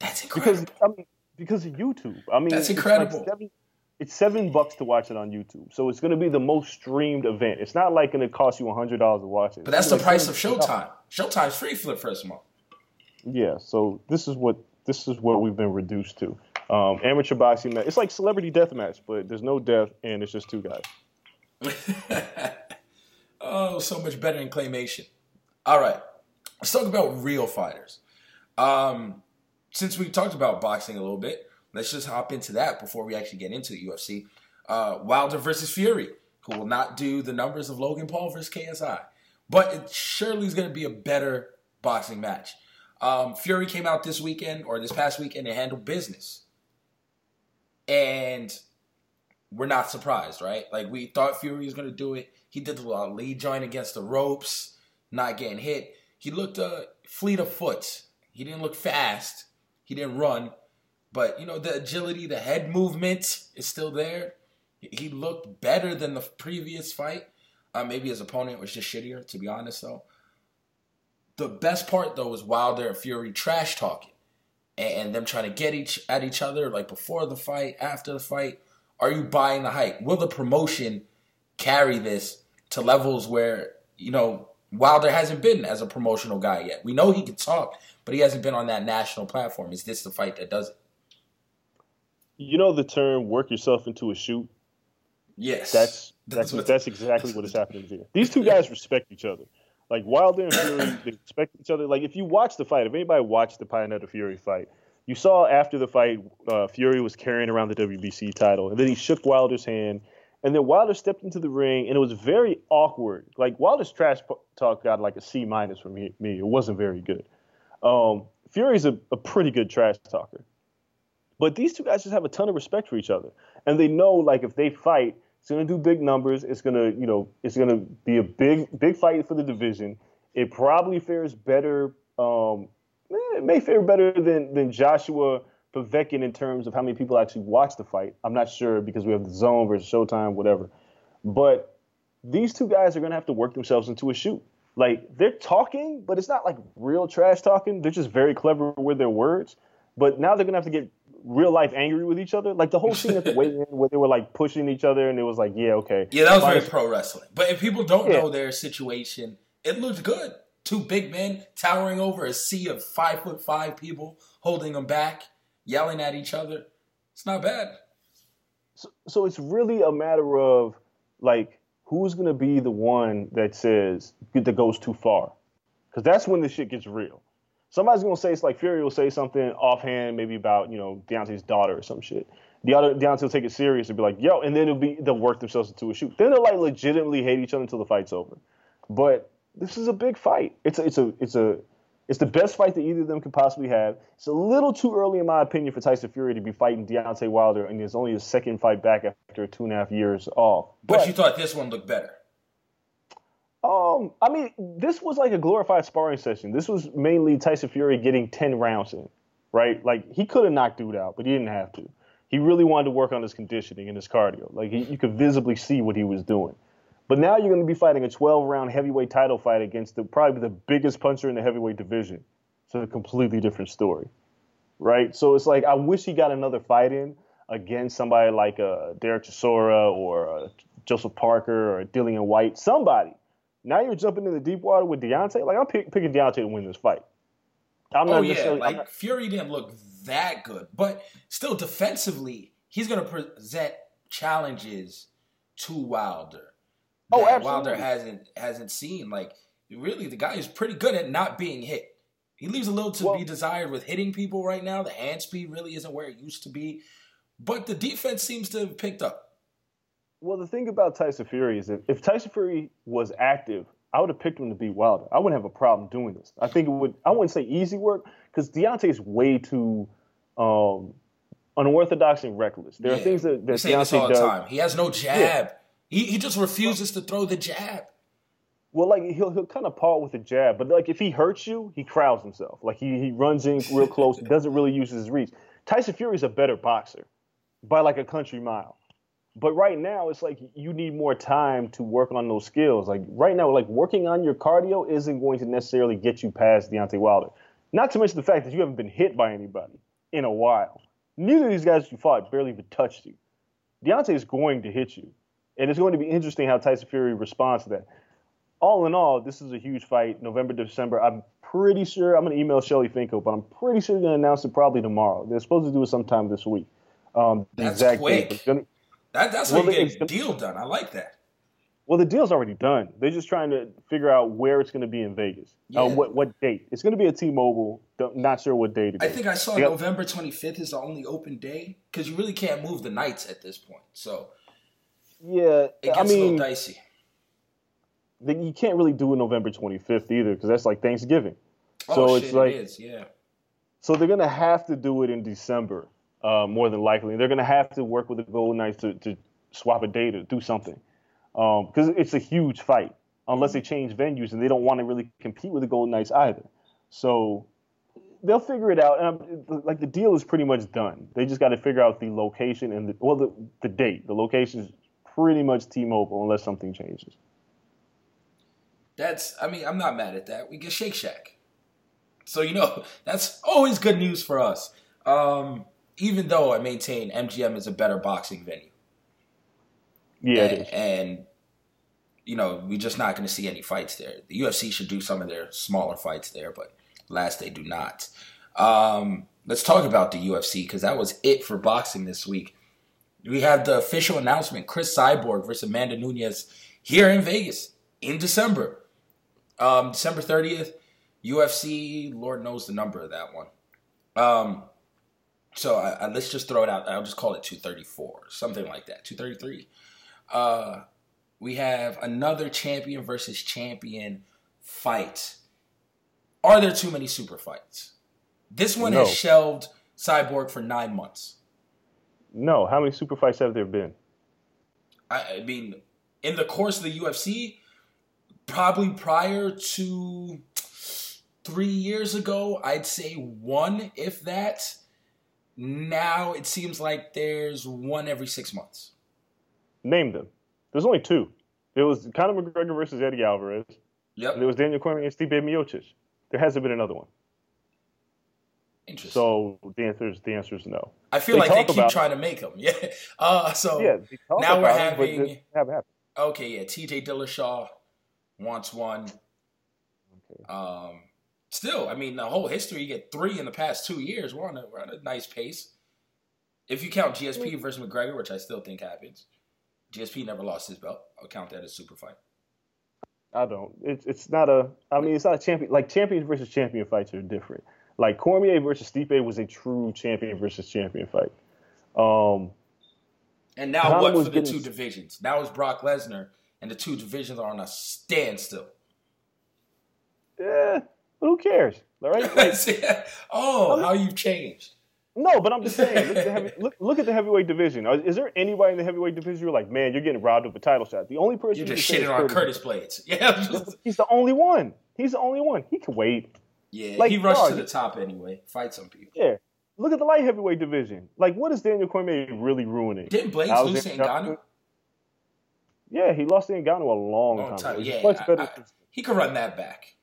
That's because incredible. I mean, because of YouTube. I mean, That's it's incredible. Like seven, it's seven bucks to watch it on YouTube, so it's going to be the most streamed event. It's not like going to cost you hundred dollars to watch it. but that's It's the like price of $70. Showtime. Showtime's free for the first month. Yeah, so this is what this is what we've been reduced to. Um, amateur boxing match. It's like celebrity death match, but there's no death and it's just two guys. Oh, so much better than claymation. All right, let's talk about real fighters. Um, since we talked about boxing a little bit, let's just hop into that before we actually get into the UFC. Uh, Wilder versus Fury, who will not do the numbers of Logan Paul versus KSI, but it surely is going to be a better boxing match. Um, Fury came out this weekend or this past weekend and handled business, and we're not surprised, right? Like we thought Fury was to do it. He did the uh, lead joint against the ropes, not getting hit. He looked uh, fleet of foot. He didn't look fast. He didn't run, but you know the agility, the head movement is still there. He looked better than the previous fight. Uh, maybe his opponent was just shittier, to be honest. Though the best part though was Wilder and Fury trash talking and, and them trying to get each at each other like before the fight, after the fight. Are you buying the hype? Will the promotion carry this to levels where you know Wilder hasn't been as a promotional guy yet? We know he can talk, but he hasn't been on that national platform. Is this the fight that does it? You know the term "work yourself into a shoot." Yes, That's That's that's what- that's exactly what is happening here. These two guys respect each other. Like Wilder and Fury, they respect each other. Like if you watch the fight, if anybody watched the Pianeta Fury fight, you saw after the fight, uh, Fury was carrying around the WBC title, and then he shook Wilder's hand, and then Wilder stepped into the ring, and it was very awkward. Like Wilder's trash talk got like a C minus from me. It wasn't very good. Um, Fury's a, a pretty good trash talker. But these two guys just have a ton of respect for each other, and they know like if they fight, it's gonna do big numbers. It's gonna, you know, it's gonna be a big, big fight for the division. It probably fares better. Um, eh, it may fare better than than Joshua Povetkin in terms of how many people actually watch the fight. I'm not sure because we have the Zone versus Showtime, whatever. But these two guys are gonna have to work themselves into a shoot. Like they're talking, but it's not like real trash talking. They're just very clever with their words. But now they're gonna have to get real life angry with each other. Like the whole scene at the weigh-in where they were like pushing each other, and it was like, yeah, okay, Yeah, that was very pro wrestling. But if people don't Yeah. know their situation, it looked good. Two big men towering over a sea of five foot five people, holding them back, yelling at each other. It's not bad. So, so it's really a matter of like who's gonna be the one that says that goes too far, because that's when the shit gets real. Somebody's gonna say it's like Fury will say something offhand, maybe about you know Deontay's daughter or some shit. The other Deontay will take it serious and be like, "Yo," and then it'll be they'll work themselves into a shoot. Then they'll like legitimately hate each other until the fight's over. But this is a big fight. It's a, it's a it's a it's the best fight that either of them could possibly have. It's a little too early, in my opinion, for Tyson Fury to be fighting Deontay Wilder, and it's only his second fight back after two and a half years off. But, But, you thought this one looked better. Um, I mean, this was like a glorified sparring session. This was mainly Tyson Fury getting ten rounds in, right? Like he could have knocked dude out, but he didn't have to. He really wanted to work on his conditioning and his cardio. Like he, you could visibly see what he was doing. But now you're going to be fighting a 12 round heavyweight title fight against the probably the biggest puncher in the heavyweight division. So a completely different story, right? So it's like I wish he got another fight in against somebody like uh, Derek Chisora or uh, Joseph Parker or Dillian Whyte, somebody. Now you're jumping in the deep water with Deontay. Like I'm pick, picking Deontay to win this fight. I'm Oh yeah, like not- Fury didn't look that good, but still defensively, he's going to present challenges to Wilder. Oh, that absolutely. Wilder hasn't hasn't seen. Like really, the guy is pretty good at not being hit. He leaves a little to Well- be desired with hitting people right now. The hand speed really isn't where it used to be, but the defense seems to have picked up. Well, the thing about Tyson Fury is that if Tyson Fury was active, I would have picked him to beat Wilder. I wouldn't have a problem doing this. I think it would. I wouldn't say easy work because Deontay is way too um, unorthodox and reckless. There are things that, that we say this all Deontay the does. time. He has no jab. He, he just refuses to throw the jab. Well, like he'll he'll kind of paw with a jab, but like if he hurts you, he crowds himself. Like he he runs in real close, doesn't really use his reach. Tyson Fury's a better boxer by like a country mile. But right now, it's like you need more time to work on those skills. Like right now, like working on your cardio isn't going to necessarily get you past Deontay Wilder. Not to mention the fact that you haven't been hit by anybody in a while. Neither of these guys you fought barely even touched you. Deontay is going to hit you, and it's going to be interesting how Tyson Fury responds to that. All in all, this is a huge fight. November, December. I'm pretty sure I'm going to email Shelly Finkel, but I'm pretty sure they're going to announce it probably tomorrow. They're supposed to do it sometime this week. Um, That's exact quick. date, but it's gonna- That, that's Well, how you get a deal done. I like that. Well, the deal's already done. They're just trying to figure out where it's going to be in Vegas. Yeah. Uh, what what date? It's going to be at T-Mobile. Don't- Not sure what date it I think I saw Yep. November 25th is the only open day because you really can't move the nights at this point. So Yeah, it gets I a little dicey. the- you can't really do it November 25th either because that's like Thanksgiving. Oh, so shit, it's like it is, yeah. so they're going to have to do it in December, uh, more than likely. They're going to have to work with the Golden Knights to, to swap a date or do something because it's a huge fight. Unless they change venues and they don't want to really compete with the Golden Knights either. So they'll figure it out. And um, like the deal is pretty much done. They just got to figure out the location and the well the, the date. The location is pretty much T-Mobile unless something changes. That's, I mean, I'm not mad at that. We get Shake Shack. So, you know, that's always good news for us. Um, even though I maintain MGM is a better boxing venue. Yeah, and, and, you know, we're just not going to see any fights there. The UFC should do some of their smaller fights there, but last they do not. Um, let's talk about the UFC because that was it for boxing this week. We have the official announcement: Cris Cyborg versus Amanda Nunes here in Vegas in December, um, December thirtieth. UFC, Lord knows the number of that one. Um, so I, I, let's just throw it out. I'll just call it two thirty four, something like that. Two thirty three. Uh, we have another champion versus champion fight. Are there too many super fights? This one No. has shelved Cyborg for nine months. No, how many super fights have there been? I, I mean, in the course of the UFC, probably prior to three years ago, I'd say one, if that. Now it seems like there's one every six months. Name them. There's only two. It was Conor McGregor versus Eddie Alvarez, Yep. and there was Daniel Cormier and Stipe Miocic. There hasn't been another one. Interesting. So the answer is the answer is no. I feel they like they keep about- trying to make them. Yeah. Uh, so Yeah, now we're it, having- it happened. okay, yeah. T.J. Dillashaw wants one. Okay. Um, still, I mean, the whole history, you get three in the past two years. We're on a, we're on a nice pace. If you count GSP versus McGregor, which I still think happens, GSP never lost his belt. I'll count that as super fight. I don't. It's it's not a. I mean, it's not a champion. Like champion versus champion fights are different. Like Cormier versus Stipe was a true champion versus champion fight. Um, And now Conor what for the getting- two divisions? Now it's Brock Lesnar, and the two divisions are on a standstill. eh, who cares? All right. Like, oh, how you've changed. no, but I'm just saying. Look at, the heavy, look, look at the heavyweight division. Is there anybody in the heavyweight division you're like, man, you're getting robbed of a title shot? The only person You're you just shitting on Curtis Blaydes. Yeah, He's the only one. He's the only one. He can wait. yeah. Like, he rushed to the top anyway. Fight some people. Yeah. Look at the light heavyweight division. Like, what is Daniel Cormier really ruining? Didn't Blaydes lose to Ngannou? Yeah, he lost to Ngannou a long, Long time time. Yeah, I- I- he could run that back.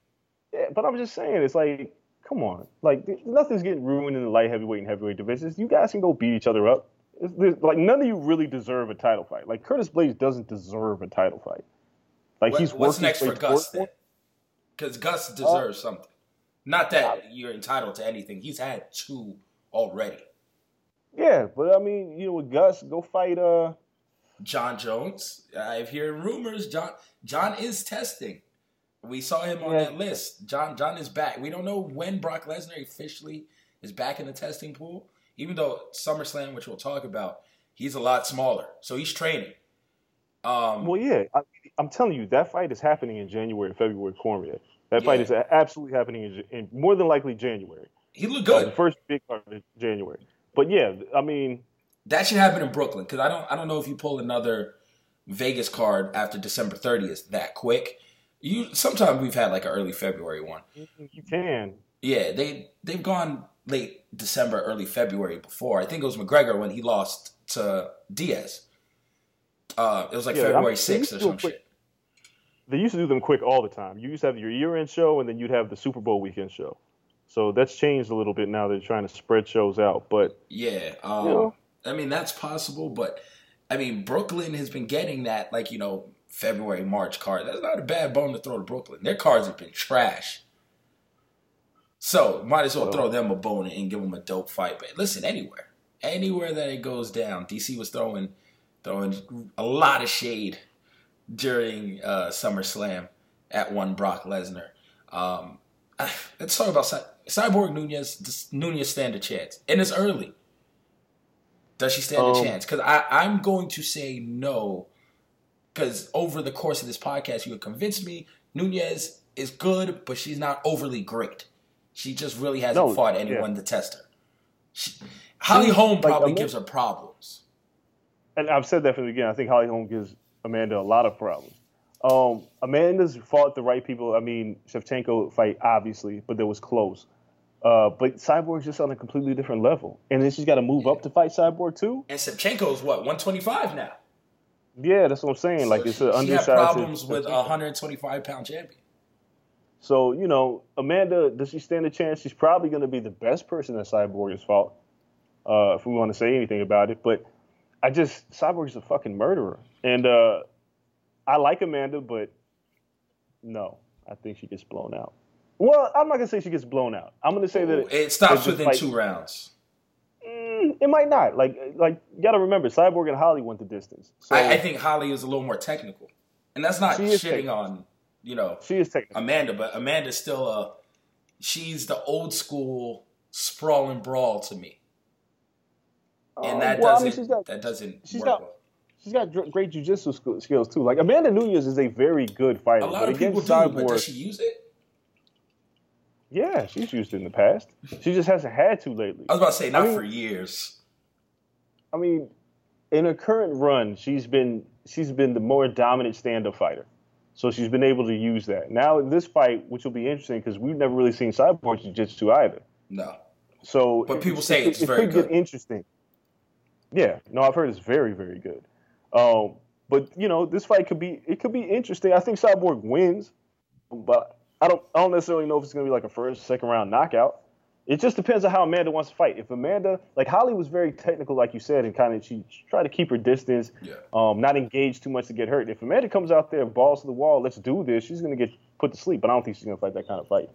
Yeah, but I'm just saying, it's like, come on, like nothing's getting ruined in the light heavyweight and heavyweight divisions. You guys can go beat each other up. Like none of you really deserve a title fight. Like Curtis Blaydes doesn't deserve a title fight. Like What- he's what's next for Gus then? Because Gus Uh, deserves something. Not that you're entitled to anything. He's had two already. Yeah, but I mean, you know, with Gus, go fight. Uh, Jon Jones. I've heard rumors. John John is testing. We saw him on Yeah. that list. John John is back. We don't know when Brock Lesnar officially is back in the testing pool. Even though SummerSlam, which we'll talk about, he's a lot smaller, so he's training. Um, well, yeah, I, I'm telling you, that fight is happening in January, February. Cormier. That fight is absolutely happening in, in more than likely January. he looked Uh, good. the first big part of January. But yeah, I mean, That should happen in Brooklyn because I don't I don't know if you pull another Vegas card after December 30th that quick. You sometimes we've had like an early February one. You can. Yeah, they they've gone late December, early February before. I think it was McGregor when he lost to Diaz. Uh, it was like Yeah, February sixth or some quick- shit. They used to do them quick all the time. You used to have your year-end show, and then you'd have the Super Bowl weekend show. So that's changed a little bit now. They're trying to spread shows out, but Yeah, um, Yeah. I mean that's possible, but I mean Brooklyn has been getting that like you know February March card. That's not a bad bone to throw to Brooklyn. Their cards have been trash, so might as well throw them a bone and give them a dope fight. But listen, anywhere, anywhere that it goes down, DC was throwing throwing a lot of shade during uh, SummerSlam at one Brock Lesnar. Um, let's talk about Cy- Cyborg Nunes. Does Nunes stand a chance? And it's early. Does she stand a Um, chance? Because I'm going to say no. Because over the course of this podcast, you have convinced me Nunes is good, but she's not overly great. She just really hasn't No, fought yeah. anyone to test her. She, Holly Holm probably a- gives her problems. and I've said that from the beginning. I think Holly Holm gives Amanda a lot of problems. Um, Amanda's fought the right people. I mean, Shevchenko fight obviously, but that was close. Uh, but Cyborg's just on a completely different level, and then she's got to move up to fight Cyborg too. And Shevchenko's what 125 now. Yeah, that's what I'm saying. Like So it's she, an she had undersized. problems with a 125 pound champion. So you know, Amanda, does she stand a chance? She's probably going to be the best person that Cyborg has fought, uh, if we want to say anything about it. But I just Cyborg is a fucking murderer, and uh, I like Amanda, but no, I think she gets blown out. Well, I'm not gonna say she gets blown out. I'm gonna say that It stops that within fight- two rounds. Mm, it might not. Like, like you got to remember, Cyborg and Holly went the distance. So I, I think Holly is a little more technical, and that's not shitting technical. on you know she is technical. Amanda, but Amanda's still a she's the old school sprawl and brawl to me, and Um, that well, I doesn't mean, she's got that doesn't she's work got- well. she's got great jujitsu skills too. Like Amanda Nunes is a very good fighter. A lot but of people against do, Cyborg, but does she use it? Yeah, she's used it in the past. She just hasn't had to lately. I was about to say not I mean- for years. I mean, in her current run, she's been she's been the more dominant stand-up fighter. So she's been able to use that. Now in this fight, which will be interesting because we've never really seen Cyborg jiu-jitsu either. No, So, But it- people say it, it's it very could good. interesting. Yeah, no, I've heard it's very, very good. Um, but you know, this fight could be it could be interesting. I think Cyborg wins, but I don't I don't necessarily know if it's gonna be like a first, second round knockout. It just depends on how Amanda wants to fight. If Amanda, like Holly, was very technical, like you said, and kind of she, she tried to keep her distance, Yeah. um, not engage too much to get hurt. If Amanda comes out there, and balls to the wall, let's do this, she's gonna get put to sleep. But I don't think she's gonna fight that kind of fight.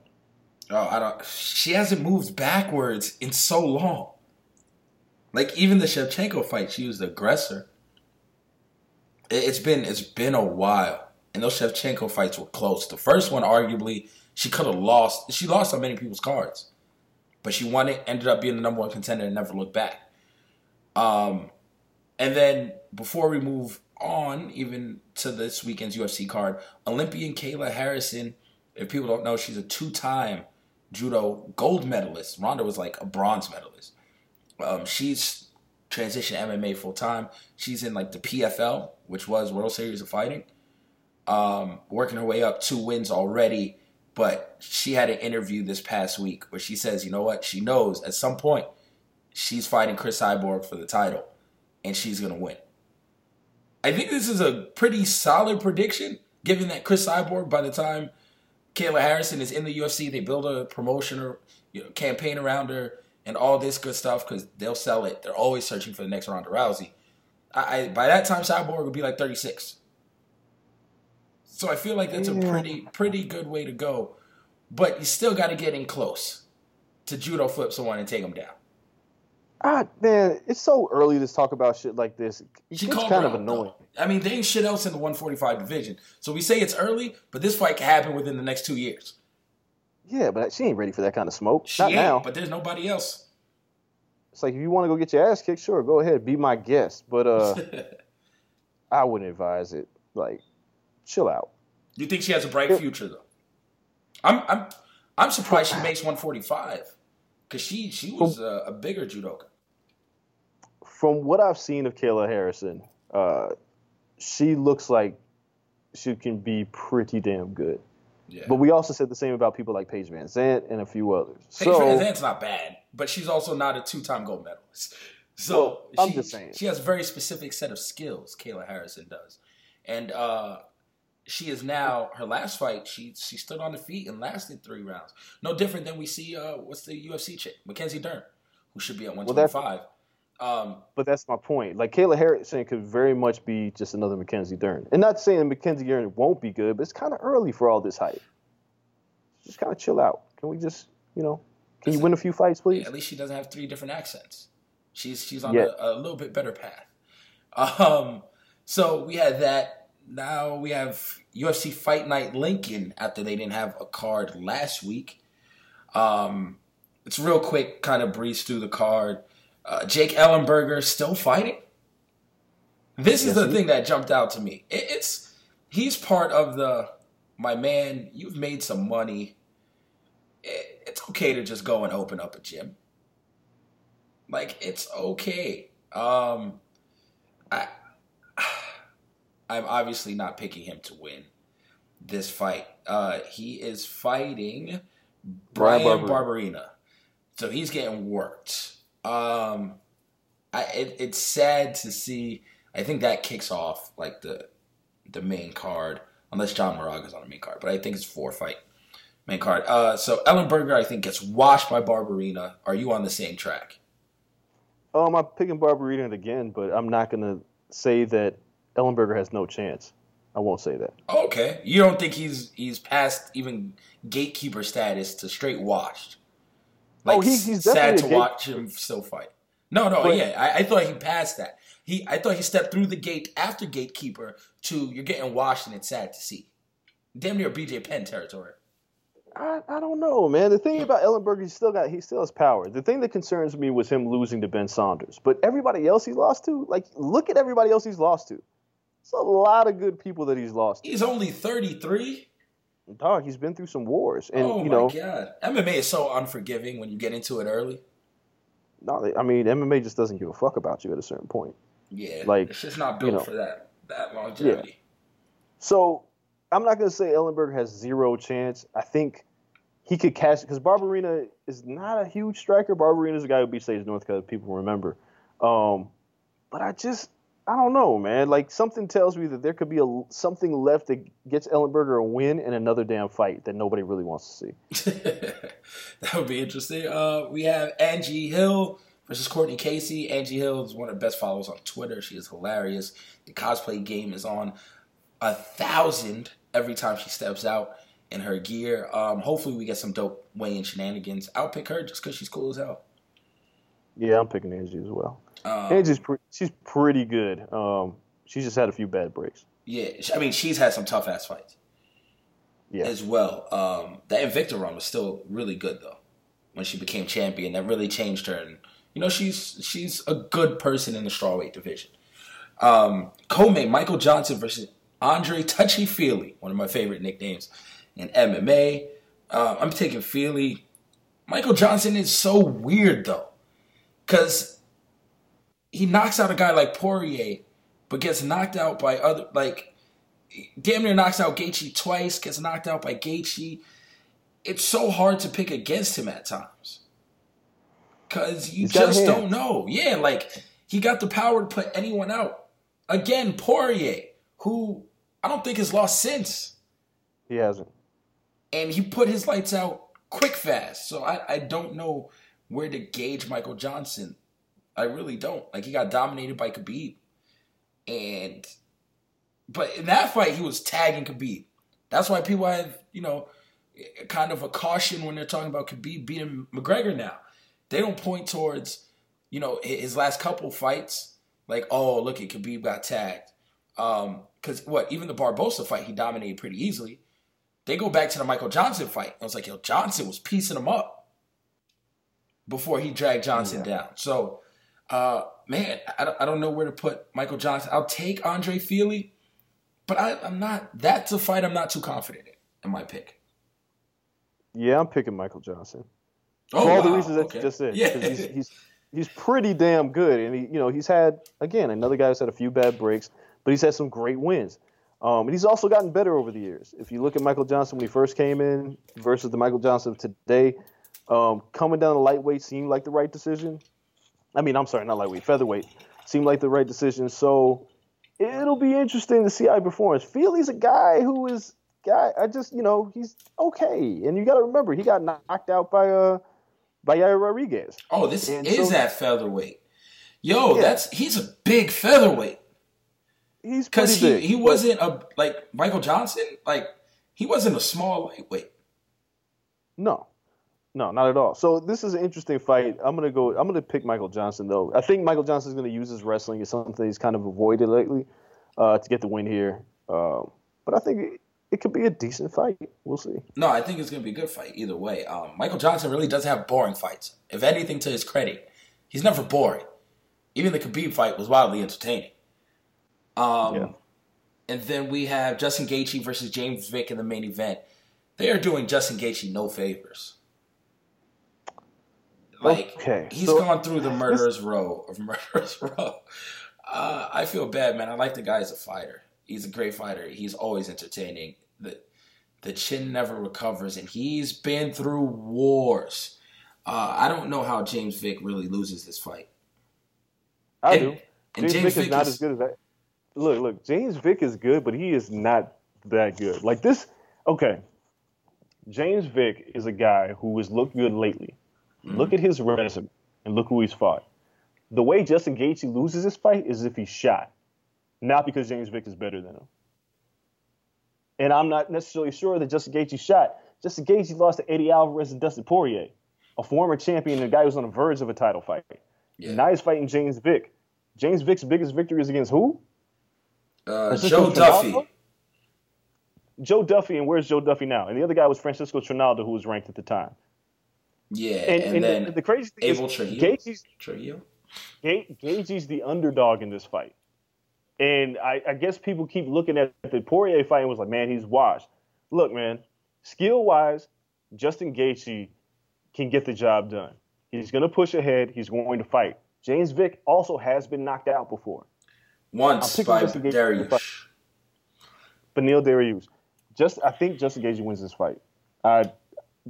oh, I don't. She hasn't moved backwards in so long. Like even the Shevchenko fight, she was the aggressor. It- It's been it's been a while, and those Shevchenko fights were close. The first one, arguably, she could have lost. She lost on many people's cards, but she won it. Ended up being the number one contender and never looked back. Um, and then before we move on, even to this weekend's UFC card, Olympian Kayla Harrison. If people don't know, she's a two-time judo gold medalist. Ronda was like a bronze medalist. Um, she's transitioned MMA full time. She's in like the PFL, which was World Series of Fighting. Um, working her way up, two wins already. But she had an interview this past week where she says, you know what? She knows at some point she's fighting Cris Cyborg for the title, and she's gonna win. I think this is a pretty solid prediction, given that Cris Cyborg, by the time Kayla Harrison is in the UFC, they build a promotion or you know, campaign around her and all this good stuff because they'll sell it. They're always searching for the next Ronda Rousey. I, I by that time, Cyborg will be like 36. So I feel like that's a pretty pretty good way to go, but you still got to get in close to judo flip someone and take them down. Ah, man, it's so early to talk about shit like this. It She called kind of annoying. though. I mean, there ain't shit else in the 145 division. So we say it's early, but this fight can happen within the next two years. Yeah, but she ain't ready for that kind of smoke. She Not ain't, now. but there's nobody else. It's like if you want to go get your ass kicked, sure, go ahead, be my guest. But uh, I wouldn't advise it. Like, chill out. you think she has a bright future though? I'm I'm I'm surprised she makes 145 because she she was a, a bigger judoka. From what I've seen of Kayla Harrison, uh, she looks like she can be pretty damn good. Yeah. But we also said the same about people like Paige VanZant and a few others. Paige so VanZant's not bad, but she's also not a two-time gold medalist. So Well, I'm she, just saying. she has a very specific set of skills. Kayla Harrison does, and uh, she is now her last fight. She she stood on the feet and lasted three rounds. No different than we see. Uh, what's the UFC chick, Mackenzie Dern, who should be at one twenty five. Um, but that's my point. Like Kayla Harrison could very much be just another Mackenzie Dern. And not saying Mackenzie Dern won't be good, but it's kind of early for all this hype. Just kind of chill out. Can we just, you know, can you win a few fights, please? at least she doesn't have three different accents. She's she's on Yeah. a, a little bit better path. Um, so we had that. Now we have UFC Fight Night Lincoln after they didn't have a card last week. Um, it's real quick, kind of breeze through the card. Uh, Jake Ellenberger still fighting. This is the he- thing that jumped out to me. It, it's he's part of the my man. You've made some money. It, it's okay to just go and open up a gym. Like it's okay. Um, I I'm obviously not picking him to win this fight. Uh, he is fighting Bryan Bryan Barberena. Barberena, so he's getting worked. Um, I it, it's sad to see. I think that kicks off like the the main card, unless John Moraga's on the main card. But I think it's four fight main card. Uh, so Ellenberger, I think, gets washed by Barberena. Are you on the same track? Um, I'm picking Barberena again, but I'm not going to say that Ellenberger has no chance. I won't say that. Oh, okay, you don't think he's he's past even gatekeeper status to straight washed? Oh, he- he's sad to watch him still fight. No, no, But- yeah, I, I thought he passed that. He, I thought he stepped through the gate after gatekeeper to you're getting washed and it's sad to see. Damn near BJ Penn territory. I, I don't know, man. The thing about Ellenberger, he still got he still has power. The thing that concerns me was him losing to Ben Saunders. But everybody else he lost to, like, look at everybody else he's lost to. It's a lot of good people that he's lost. He's only 33. Dog, he's been through some wars, and oh you my know, god, MMA is so unforgiving when you get into it early. no, I mean, MMA just doesn't give a fuck about you at a certain point. Yeah, Like, it's just not you built know. for that that longevity. So I'm not going to say Ellenberger has zero chance. I think he could catch because Barberena is not a huge striker. Barberena is a guy who beat Sage Northcutt, people remember. Um, but I just, I don't know, man. Like something tells me that there could be a something left that gets Ellenberger a win in another damn fight that nobody really wants to see. that would be interesting. Uh, we have Angie Hill versus Cortney Casey. Angie Hill is one of the best followers on Twitter. She is hilarious. The cosplay game is on a thousand every time she steps out in her gear. Um, hopefully, we get some dope weigh-in shenanigans. I'll pick her just because she's cool as hell. Yeah, I'm picking Angie as well. Um, Angie's pre- she's pretty good. Um, she's just had a few bad breaks. yeah, I mean, she's had some tough ass fights. Yeah. as well. Um, that Invicta run was still really good though. When she became champion, that really changed her, and you know she's she's a good person in the strawweight division. Um, co-main Michael Johnson versus Andre Touchy Fili, one of my favorite nicknames in MMA. Uh, I'm taking Fili. Michael Johnson is so weird though, because he knocks out a guy like Poirier, but gets knocked out by other like damn near knocks out Gaethje twice, gets knocked out by Gaethje. It's so hard to pick against him at times. Cause you He's just don't know. Yeah, like he got the power to put anyone out. Again, Poirier, who I don't think has lost since. He hasn't. And he put his lights out quick fast. So I, I don't know where to gauge Michael Johnson. I really don't. Like he got dominated by Khabib. And but in that fight, he was tagging Khabib. That's why people have, you know, kind of a caution when they're talking about Khabib beating McGregor now. They don't point towards, you know, his last couple fights, like, oh, look at Khabib got tagged. Um, because what, even the Barbosa fight, he dominated pretty easily. They go back to the Michael Johnson fight. I was like, yo, Johnson was piecing him up before he dragged Johnson down. So, uh, man, I don't, I don't know where to put Michael Johnson. I'll take Andre Fili, but I, I'm not. That's a fight I'm not too confident in. In my pick. Yeah, I'm picking Michael Johnson. Oh, for all the reasons that okay. you just said. Yeah. He's, he's he's pretty damn good, and he you know he's had again another guy who's had a few bad breaks, but he's had some great wins. Um, and he's also gotten better over the years. If you look at Michael Johnson when he first came in versus the Michael Johnson of today, um, coming down the lightweight seemed like the right decision. I mean, I'm sorry, not lightweight, featherweight seemed like the right decision. So it'll be interesting to see how he performs. Feel—he's a guy who is guy. I just you know he's okay, and you got to remember he got knocked out by uh by Yair Rodriguez. Oh, this And is so- at featherweight. Yo, Yeah. that's he's a big featherweight. He's Because he, big. he wasn't a like Michael Johnson, like he wasn't a small lightweight. No, no, not at all. So this is an interesting fight. I'm gonna go. I'm gonna pick Michael Johnson though. I think Michael Johnson is gonna use his wrestling. It's something he's kind of avoided lately uh, to get the win here. Um, but I think it, it could be a decent fight. We'll see. No, I think it's gonna be a good fight either way. Um, Michael Johnson really doesn't have boring fights. If anything, to his credit, he's never boring. Even the Khabib fight was wildly entertaining. Um, Yeah. and then we have Justin Gaethje versus James Vick in the main event. They are doing Justin Gaethje no favors. Like Okay, he's so- gone through the murderer's row of murderer's row. Uh, I feel bad, man. I like the guy as a fighter. He's a great fighter. He's always entertaining. The the chin never recovers, and he's been through wars. Uh, I don't know how James Vick really loses this fight. I And- do. and James, James Vick, Vick is not is- as good as that. Look, look. James Vick is good, but he is not that good. Like this. Okay. James Vick is a guy who has looked good lately. Look at his resume and look who he's fought. The way Justin Gaethje loses this fight is if he's shot, not because James Vick is better than him. And I'm not necessarily sure that Justin Gaethje shot. Justin Gaethje lost to Eddie Alvarez and Dustin Poirier, a former champion and a guy who was on the verge of a title fight. Yeah. Now he's fighting James Vick. James Vick's biggest victory is against who? Uh, Joe Duffy. Trinaldo? Joe Duffy, and where's Joe Duffy now? And the other guy was Francisco Trinaldo, who was ranked at the time. Yeah, And, and, and then the, the crazy thing Abel is, Trujillo. Gaethje's, Trujillo. Ga- Gaethje's the underdog in this fight. And I, I guess people keep looking at the Poirier fight and was like, man, he's washed. Look, man, skill wise, Justin Gaethje can get the job done. He's going to push ahead. He's going to fight. James Vick also has been knocked out before. Once by Dariush. Neil Dariush, just I think Justin Gaethje wins this fight. I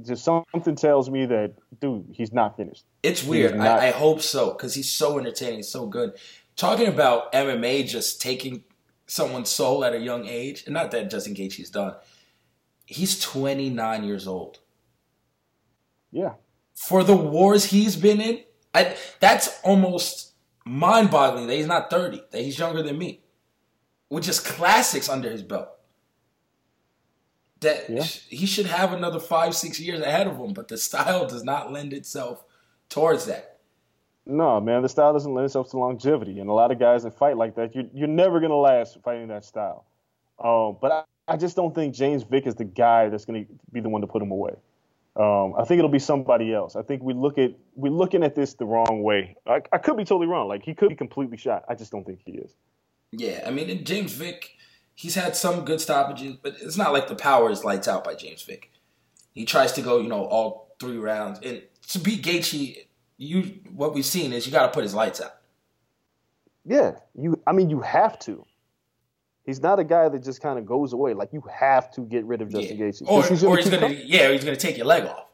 just something tells me that dude, he's not finished. It's weird. not- I, I hope so because he's so entertaining, so good. Talking about MMA just taking someone's soul at a young age, and not that Justin Gaethje's done. He's 29 years old. Yeah, For the wars he's been in, I, that's almost mind-boggling that he's not 30, that he's younger than me, with just classics under his belt. That Yeah. he should have another five, six years ahead of him, but the style does not lend itself towards that. no, man, the style doesn't lend itself to longevity, and a lot of guys that fight like that, you're you're never gonna last fighting that style. Um, but I, I just don't think James Vick is the guy that's gonna be the one to put him away. Um, I think it'll be somebody else. I think we look at we're looking at this the wrong way. I, I could be totally wrong. Like he could be completely shot. I just don't think he is. Yeah, I mean, James Vick, he's had some good stoppages, but it's not like the power is lights out by James Vick. He tries to go, you know, all three rounds, and to beat Gaethje, you what we've seen is you got to put his lights out. Yeah, you. I mean, you have to. He's not a guy that just kind of goes away. Like you have to get rid of Justin Yeah. Gaethje. Or, 'Cause or he's gonna, yeah, he's gonna take your leg off.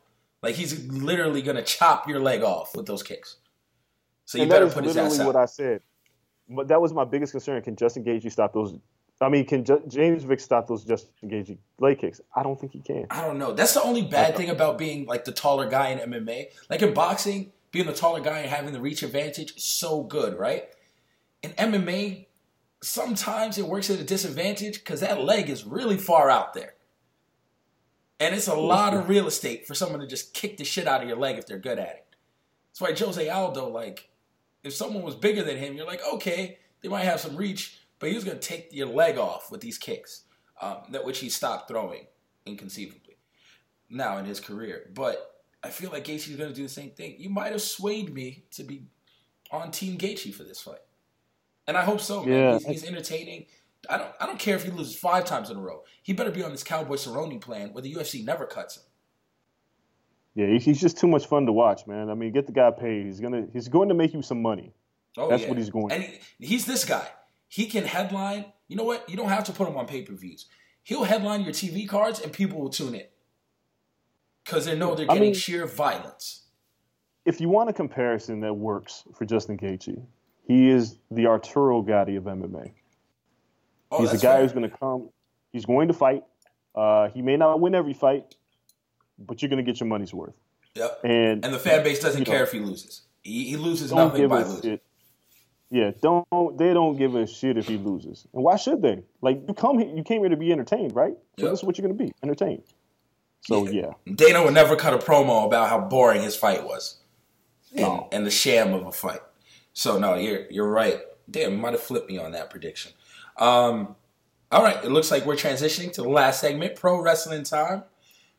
Like he's literally gonna chop your leg off with those kicks. So you and better put his ass literally out. what I said. But that was my biggest concern. Can Justin Gaethje stop those? I mean, can Ju- James those Justin Gaethje leg kicks? I don't think he can. I don't know. That's the only bad thing about being like the taller guy in MMA. Like in boxing, being the taller guy and having the reach advantage is so good, right? In MMA, sometimes it works at a disadvantage because that leg is really far out there. And it's a lot of real estate for someone to just kick the shit out of your leg if they're good at it. That's why Jose Aldo, like, if someone was bigger than him, you're like, okay, they might have some reach, but he was going to take your leg off with these kicks, um, that which he stopped throwing inconceivably now in his career. But I feel like Gaethje's going to do the same thing. You might have swayed me to be on Team Gaethje for this fight, and I hope so. Man. Yeah. He's, he's entertaining. I don't. I don't care if he loses five times in a row. He better be on this Cowboy Cerrone plan where the UFC never cuts him. Yeah, he's, just too much fun to watch, man. I mean, get the guy paid. He's gonna he's going to make you some money. Oh, That's yeah. what he's going And he, he's this guy. He can headline You know what? You don't have to put him on pay per views. He'll headline your TV cards and people will tune in because they know they're I getting mean- sheer violence. If you want a comparison that works for Justin Gaethje, he is the Arturo Gatti of MMA. Oh, he's a guy who's going to come. He's going to fight. Uh, he may not win every fight, but you're going to get your money's worth. Yep. And, And the fan base doesn't you know, care if he loses. He, he loses nothing by losing. shit. Yeah, don't they don't give a shit if he loses. And why should they? Like you come here, you came here to be entertained, right? So Yep. this is what you're going to be, entertained. So yeah. Dana would never cut a promo about how boring his fight was, and, No. and the sham of a fight. So no, you're you're right. Damn, might have flipped me on that prediction. Um, all right, it looks like we're transitioning to the last segment, pro wrestling time.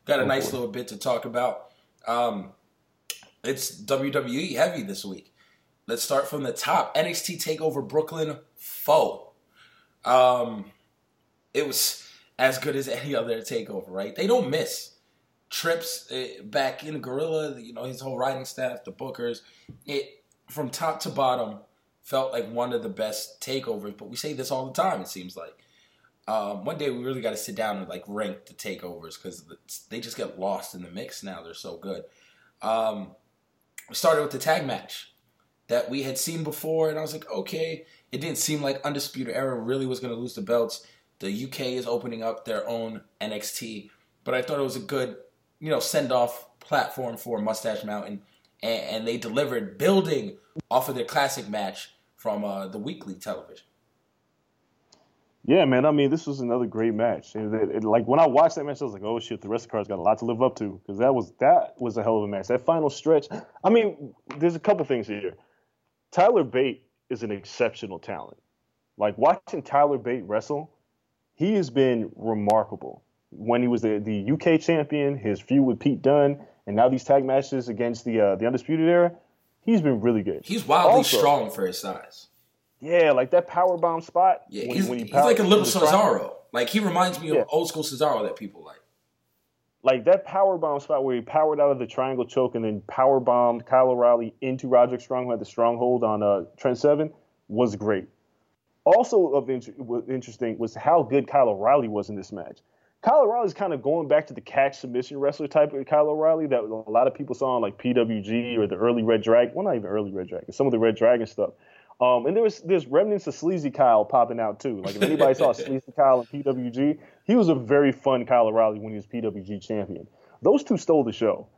Got a Oh, nice boy. little bit to talk about. Um, it's WWE heavy this week. Let's start from the top. NXT Takeover Brooklyn foe. Um, it was as good as any other takeover, right? They don't miss. Trips eh, back in Gorilla, you know, his whole writing staff, the bookers, it from top to bottom felt like one of the best takeovers. But we say this all the time. It seems like um, one day we really got to sit down and like rank the takeovers because they just get lost in the mix now. They're so good. Um, we started with the tag match that we had seen before, and I was like, okay, it didn't seem like Undisputed Era really was going to lose the belts. The UK is opening up their own NXT, but I thought it was a good, you know, send off platform for Mustache Mountain, and, and they delivered, building off of their classic match from uh, the weekly television. Yeah, man. I mean, this was another great match. And it- it- like when I watched that match, I was like, "Oh shit, the rest of the card's got a lot to live up to." Because that was that was a hell of a match. That final stretch. I mean, there's a couple things here. Tyler Bate is an exceptional talent. Like watching Tyler Bate wrestle, he has been remarkable. When he was the, the UK champion, his feud with Pete Dunne, and now these tag matches against the uh, the Undisputed Era, he's been really good. He's wildly Also- strong for his size. Yeah, like that power bomb spot. Yeah, when- he's, when he he's like a little when he triangle- Cesaro. Like he reminds me Yeah. of old school Cesaro that people like. Like that power bomb spot where he powered out of the triangle choke and then power bombed Kyle O'Reilly into Roderick Strong, who had the stronghold on uh, Trent Seven, was great. Also of inter- interesting was how good Kyle O'Reilly was in this match. Kyle O'Reilly's kind of going back to the catch submission wrestler type of Kyle O'Reilly that a lot of people saw on like PWG or the early Red Dragon. Well, not even early Red Dragon, some of the Red Dragon stuff. Um, and there was there's remnants of Sleazy Kyle popping out too. Like if anybody saw Sleazy Kyle in PWG, he was a very fun Kyle O'Reilly when he was PWG champion. Those two stole the show.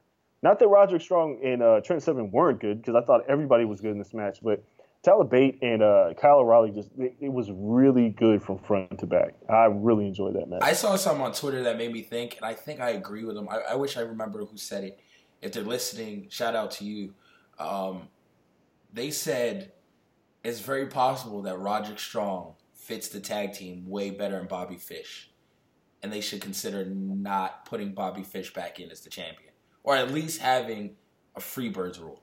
Not that Roderick Strong and uh, Trent Seven weren't good because I thought everybody was good in this match, but Tyler Bate and uh, Kyle O'Reilly just it, it was really good from front to back. I really enjoyed that match. I saw something on Twitter that made me think, and I think I agree with them. I, I wish I remember who said it. If they're listening, shout out to you. Um, they said it's very possible that Roderick Strong fits the tag team way better than Bobby Fish, and they should consider not putting Bobby Fish back in as the champion, or at least having a Freebirds rule.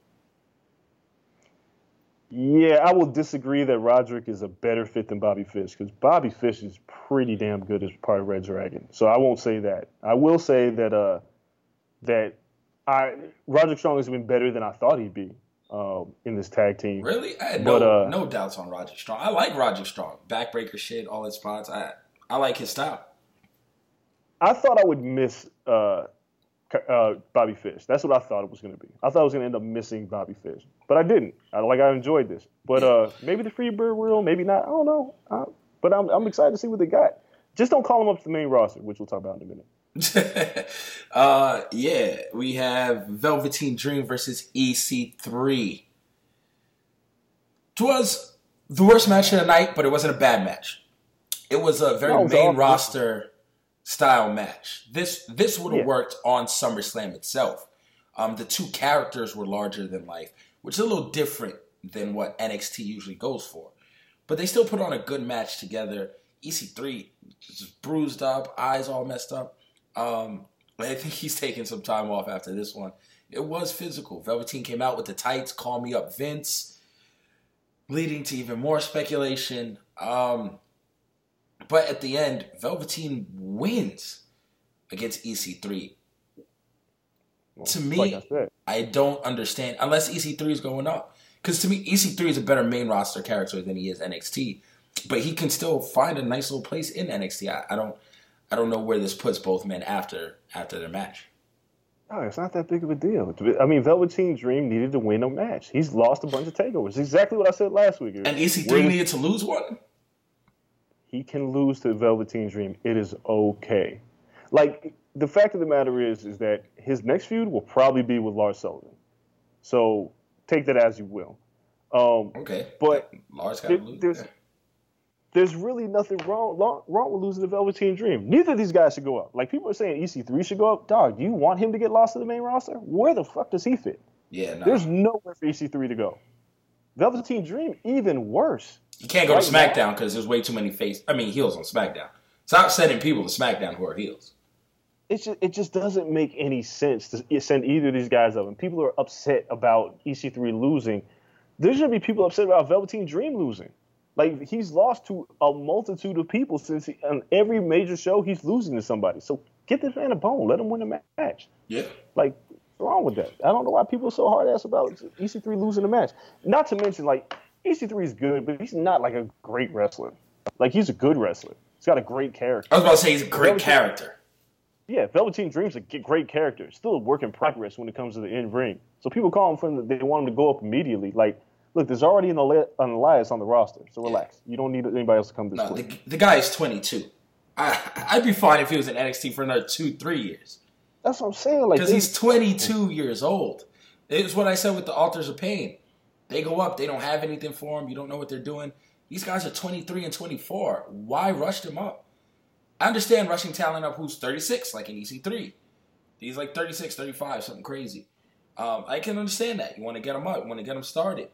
Yeah, I will disagree that Roderick is a better fit than Bobby Fish because Bobby Fish is pretty damn good as part of Red Dragon. So I won't say that. I will say that uh, that I Roderick Strong has been better than I thought he'd be um, in this tag team. Really, I had no But, uh, no doubts on Roger Strong. I like Roger Strong, backbreaker shit, all his spots. I I like his style. I thought I would miss uh, uh, Bobby Fish. That's what I thought it was going to be. I thought I was going to end up missing Bobby Fish, but I didn't. I, like I enjoyed this, but uh, maybe the Freebird rule, maybe not. I don't know. Uh, but I'm I'm excited to see what they got. Just don't call them up to the main roster, which we'll talk about in a minute. uh, yeah, we have Velveteen Dream versus EC3. It was the worst match of the night, but it wasn't a bad match. It was a very was main awful. roster style match. This this would have Yeah. worked on SummerSlam itself. Um, the two characters were larger than life, which is a little different than what NXT usually goes for. But they still put on a good match together. EC3 just bruised up, eyes all messed up. Um, I think he's taking some time off after this one. It was physical. Velveteen came out with the tights, call me up Vince, leading to even more speculation. Um, but at the end, Velveteen wins against EC3. To me, I don't understand unless EC3 is going up. Because to me, EC3 is a better main roster character than he is NXT. but he can still find a nice little place in NXT. I, I don't I don't know where this puts both men after after their match. No, it's not that big of a deal. I mean, Velveteen Dream needed to win a match. He's lost a bunch of takeovers. Exactly what I said last week. And EC3 needed to lose one. He can lose to Velveteen Dream. It is okay. Like the fact of the matter is, is that his next feud will probably be with Lars Sullivan. So take that as you will. Um, okay, but Lars got there, lose. there's Yeah. There's really nothing wrong wrong wrong with losing the Velveteen Dream. Neither of these guys should go up. Like people are saying, EC3 should go up. Dog, do you want him to get lost to the main roster? Where the fuck does he fit? Yeah, no. There's nowhere for EC3 to go. Velveteen Dream, even worse. You can't go to SmackDown because there's way too many face. I mean, heels on SmackDown. Stop sending people to SmackDown who are heels. It just, it just doesn't make any sense to send either of these guys up. And people are upset about EC3 losing. There should be people upset about Velveteen Dream losing. Like, he's lost to a multitude of people since he, on every major show he's losing to somebody. So get this man a bone. Let him win a match. Yeah. Like, what's wrong with that? I don't know why people are so hard ass about EC3 losing the match. Not to mention, like, EC3 is good, but he's not like a great wrestler. Like, he's a good wrestler. He's got a great character. I was about to say he's a great Velveteen- character. Yeah, Velveteen Dream's a great character. Still a work in progress when it comes to the in ring. So people call him from the, they want him to go up immediately. Like, look, there's already an, Eli- an Elias on the roster, so relax. You don't need anybody else to come this No, quick. the, the guy is 22. I, I'd be fine if he was in NXT for another two, three years. That's what I'm saying. Like, Because he's 22 years old. It's what I said with the Authors of Pain. They go up, they don't have anything for him, you don't know what they're doing. These guys are 23 and 24. Why rush them up? I understand rushing talent up who's 36, like in EC3. He's like 36, 35, something crazy. Um, I can understand that. You want to get him up, you want to get him started.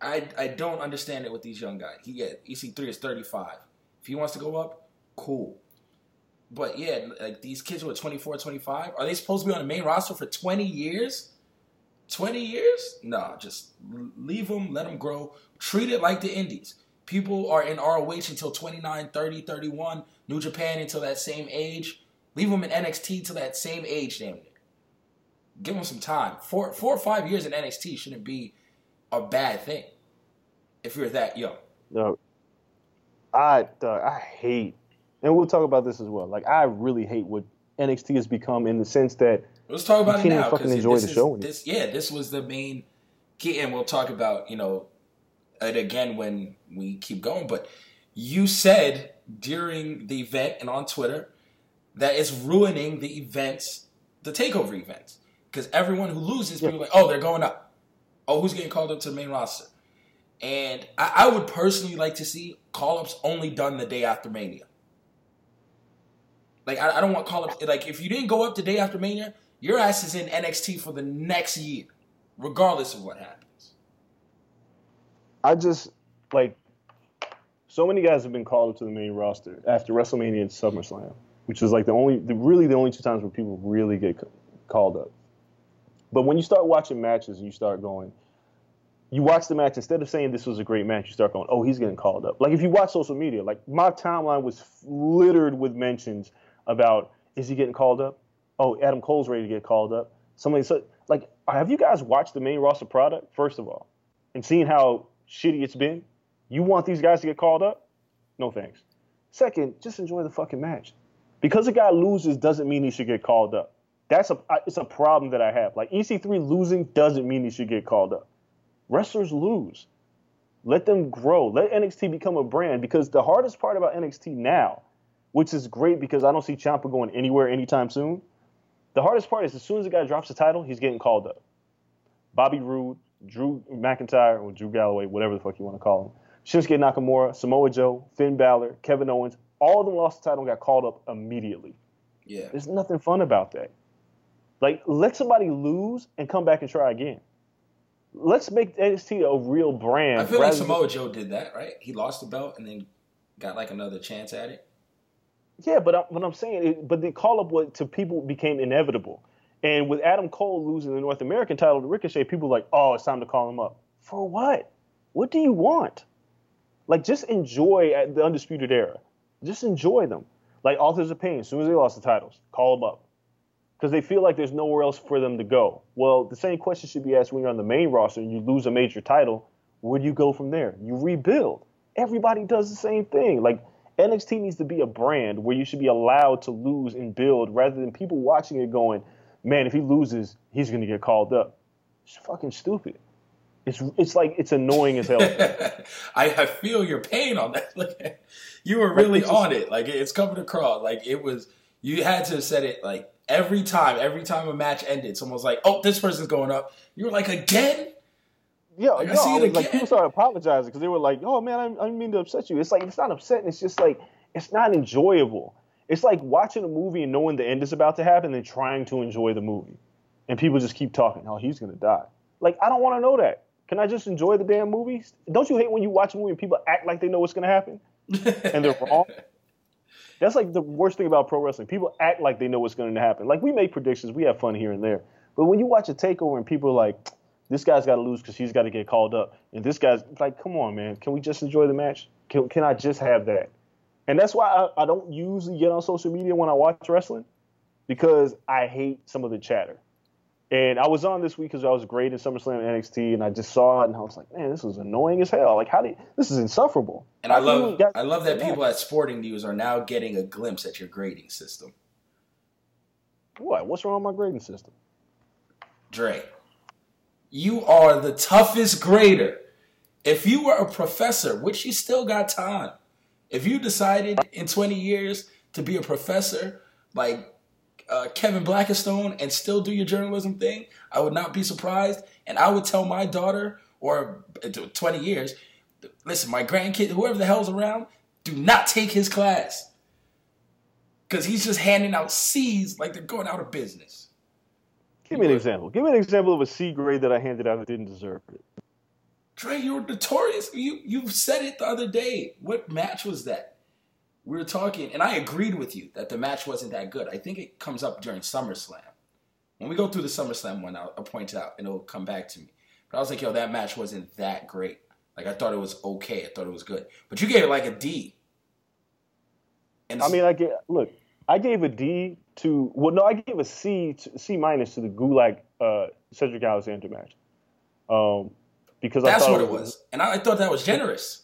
I, I don't understand it with these young guys. He yeah, EC3 is 35. If he wants to go up, cool. But yeah, like these kids who are 24, 25, are they supposed to be on the main roster for 20 years? 20 years? No, just leave them, let them grow. Treat it like the Indies. People are in ROH until 29, 30, 31. New Japan until that same age. Leave them in NXT till that same age, damn it. Give them some time. Four, four or five years in NXT shouldn't be a bad thing if you're that young. No, I uh, I hate, and we'll talk about this as well. Like I really hate what NXT has become in the sense that Let's talk about You it now. even enjoy this the is- show. This, yeah, this was the main key, and we'll talk about you know it again when we keep going. But you said during the event and on Twitter that it's ruining the events, the takeover events, because everyone who loses, people are like, oh, they're going up. Oh, who's getting called up to the main roster? And I, I would personally like to see call ups only done the day after Mania. Like I, I don't want call ups. Like if you didn't go up the day after Mania, your ass is in NXT for the next year, regardless of what happens. I just like so many guys have been called up to the main roster after WrestleMania and SummerSlam, which is like the only, the, really the only two times where people really get called up. But when you start watching matches and you start going, you watch the match instead of saying this was a great match, you start going, oh, he's getting called up. Like if you watch social media, like my timeline was littered with mentions about is he getting called up? Oh, Adam Cole's ready to get called up. Somebody said, like, have you guys watched the main roster product first of all, and seen how shitty it's been? You want these guys to get called up? No thanks. Second, just enjoy the fucking match. Because a guy loses doesn't mean he should get called up. That's a it's a problem that I have. Like EC3 losing doesn't mean he should get called up. Wrestlers lose. Let them grow. Let NXT become a brand because the hardest part about NXT now, which is great because I don't see Ciampa going anywhere anytime soon. The hardest part is as soon as the guy drops the title, he's getting called up. Bobby Roode, Drew McIntyre, or Drew Galloway, whatever the fuck you want to call him. Shinsuke Nakamura, Samoa Joe, Finn Balor, Kevin Owens, all of them lost the title and got called up immediately. Yeah, There's nothing fun about that. Like, let somebody lose and come back and try again. Let's make NXT a real brand. I feel like Samoa Joe did that, right? He lost the belt and then got like another chance at it. Yeah, but I, what I'm saying, it, but the call up was, to people became inevitable. And with Adam Cole losing the North American title to Ricochet, people were like, oh, it's time to call him up. For what? What do you want? Like, just enjoy uh, the Undisputed Era. Just enjoy them. Like, Authors of Pain, as soon as they lost the titles, call them up. Because they feel like there's nowhere else for them to go. Well, the same question should be asked when you're on the main roster and you lose a major title. Where do you go from there? You rebuild. everybody does the same thing. Like NXT needs to be a brand where you should be allowed to lose and build rather than people watching it going, man, if he loses, he's going to get called up. It's fucking stupid. It's it's like it's annoying as hell. I, I feel your pain on that. Like, you were really on it. Like it's coming across. Like it was. You had to have said it like every time. Every time a match ended, someone was like, "Oh, this person's going up." You were like, "Again." Yeah, Like, I no, see it I was like again. people started apologizing because they were like, "Oh man, I, I didn't mean to upset you." It's like it's not upsetting. It's just like it's not enjoyable. It's like watching a movie and knowing the end is about to happen and trying to enjoy the movie, and people just keep talking. Oh, he's gonna die. Like I don't want to know that. Can I just enjoy the damn movies? Don't you hate when you watch a movie and people act like they know what's gonna happen and they're wrong? That's like the worst thing about pro wrestling. People act like they know what's going to happen. Like we make predictions, we have fun here and there. But when you watch a takeover and people are like, this guy's got to lose because he's got to get called up, and this guy's like, come on, man, can we just enjoy the match? Can, can I just have that? And that's why I, I don't usually get on social media when I watch wrestling because I hate some of the chatter. And I was on this week because I was great in SummerSlam NXT, and I just saw it and I was like, man, this is annoying as hell. Like, how do you, this is insufferable. And I How love I love that people at Sporting News are now getting a glimpse at your grading system. What? What's wrong with my grading system? Dre, you are the toughest grader. If you were a professor, which you still got time, if you decided in 20 years to be a professor like uh, Kevin Blackistone and still do your journalism thing, I would not be surprised. And I would tell my daughter, or uh, 20 years, listen, my grandkid, whoever the hell's around, do not take his class. Because he's just handing out C's like they're going out of business. Give me an example. Give me an example of a C grade that I handed out that didn't deserve it. Dre, you're notorious. You you said it the other day. What match was that? We were talking, and I agreed with you that the match wasn't that good. I think it comes up during SummerSlam. When we go through the SummerSlam one, I'll, I'll point it out, and it'll come back to me. But I was like, yo, that match wasn't that great. Like I thought it was okay. I thought it was good. But you gave it like a D. And I mean, I get look. I gave a D to well, no, I gave a C to, C minus to the Gulak uh, Cedric Alexander match, um, because I that's what it was, and I, I thought that was generous.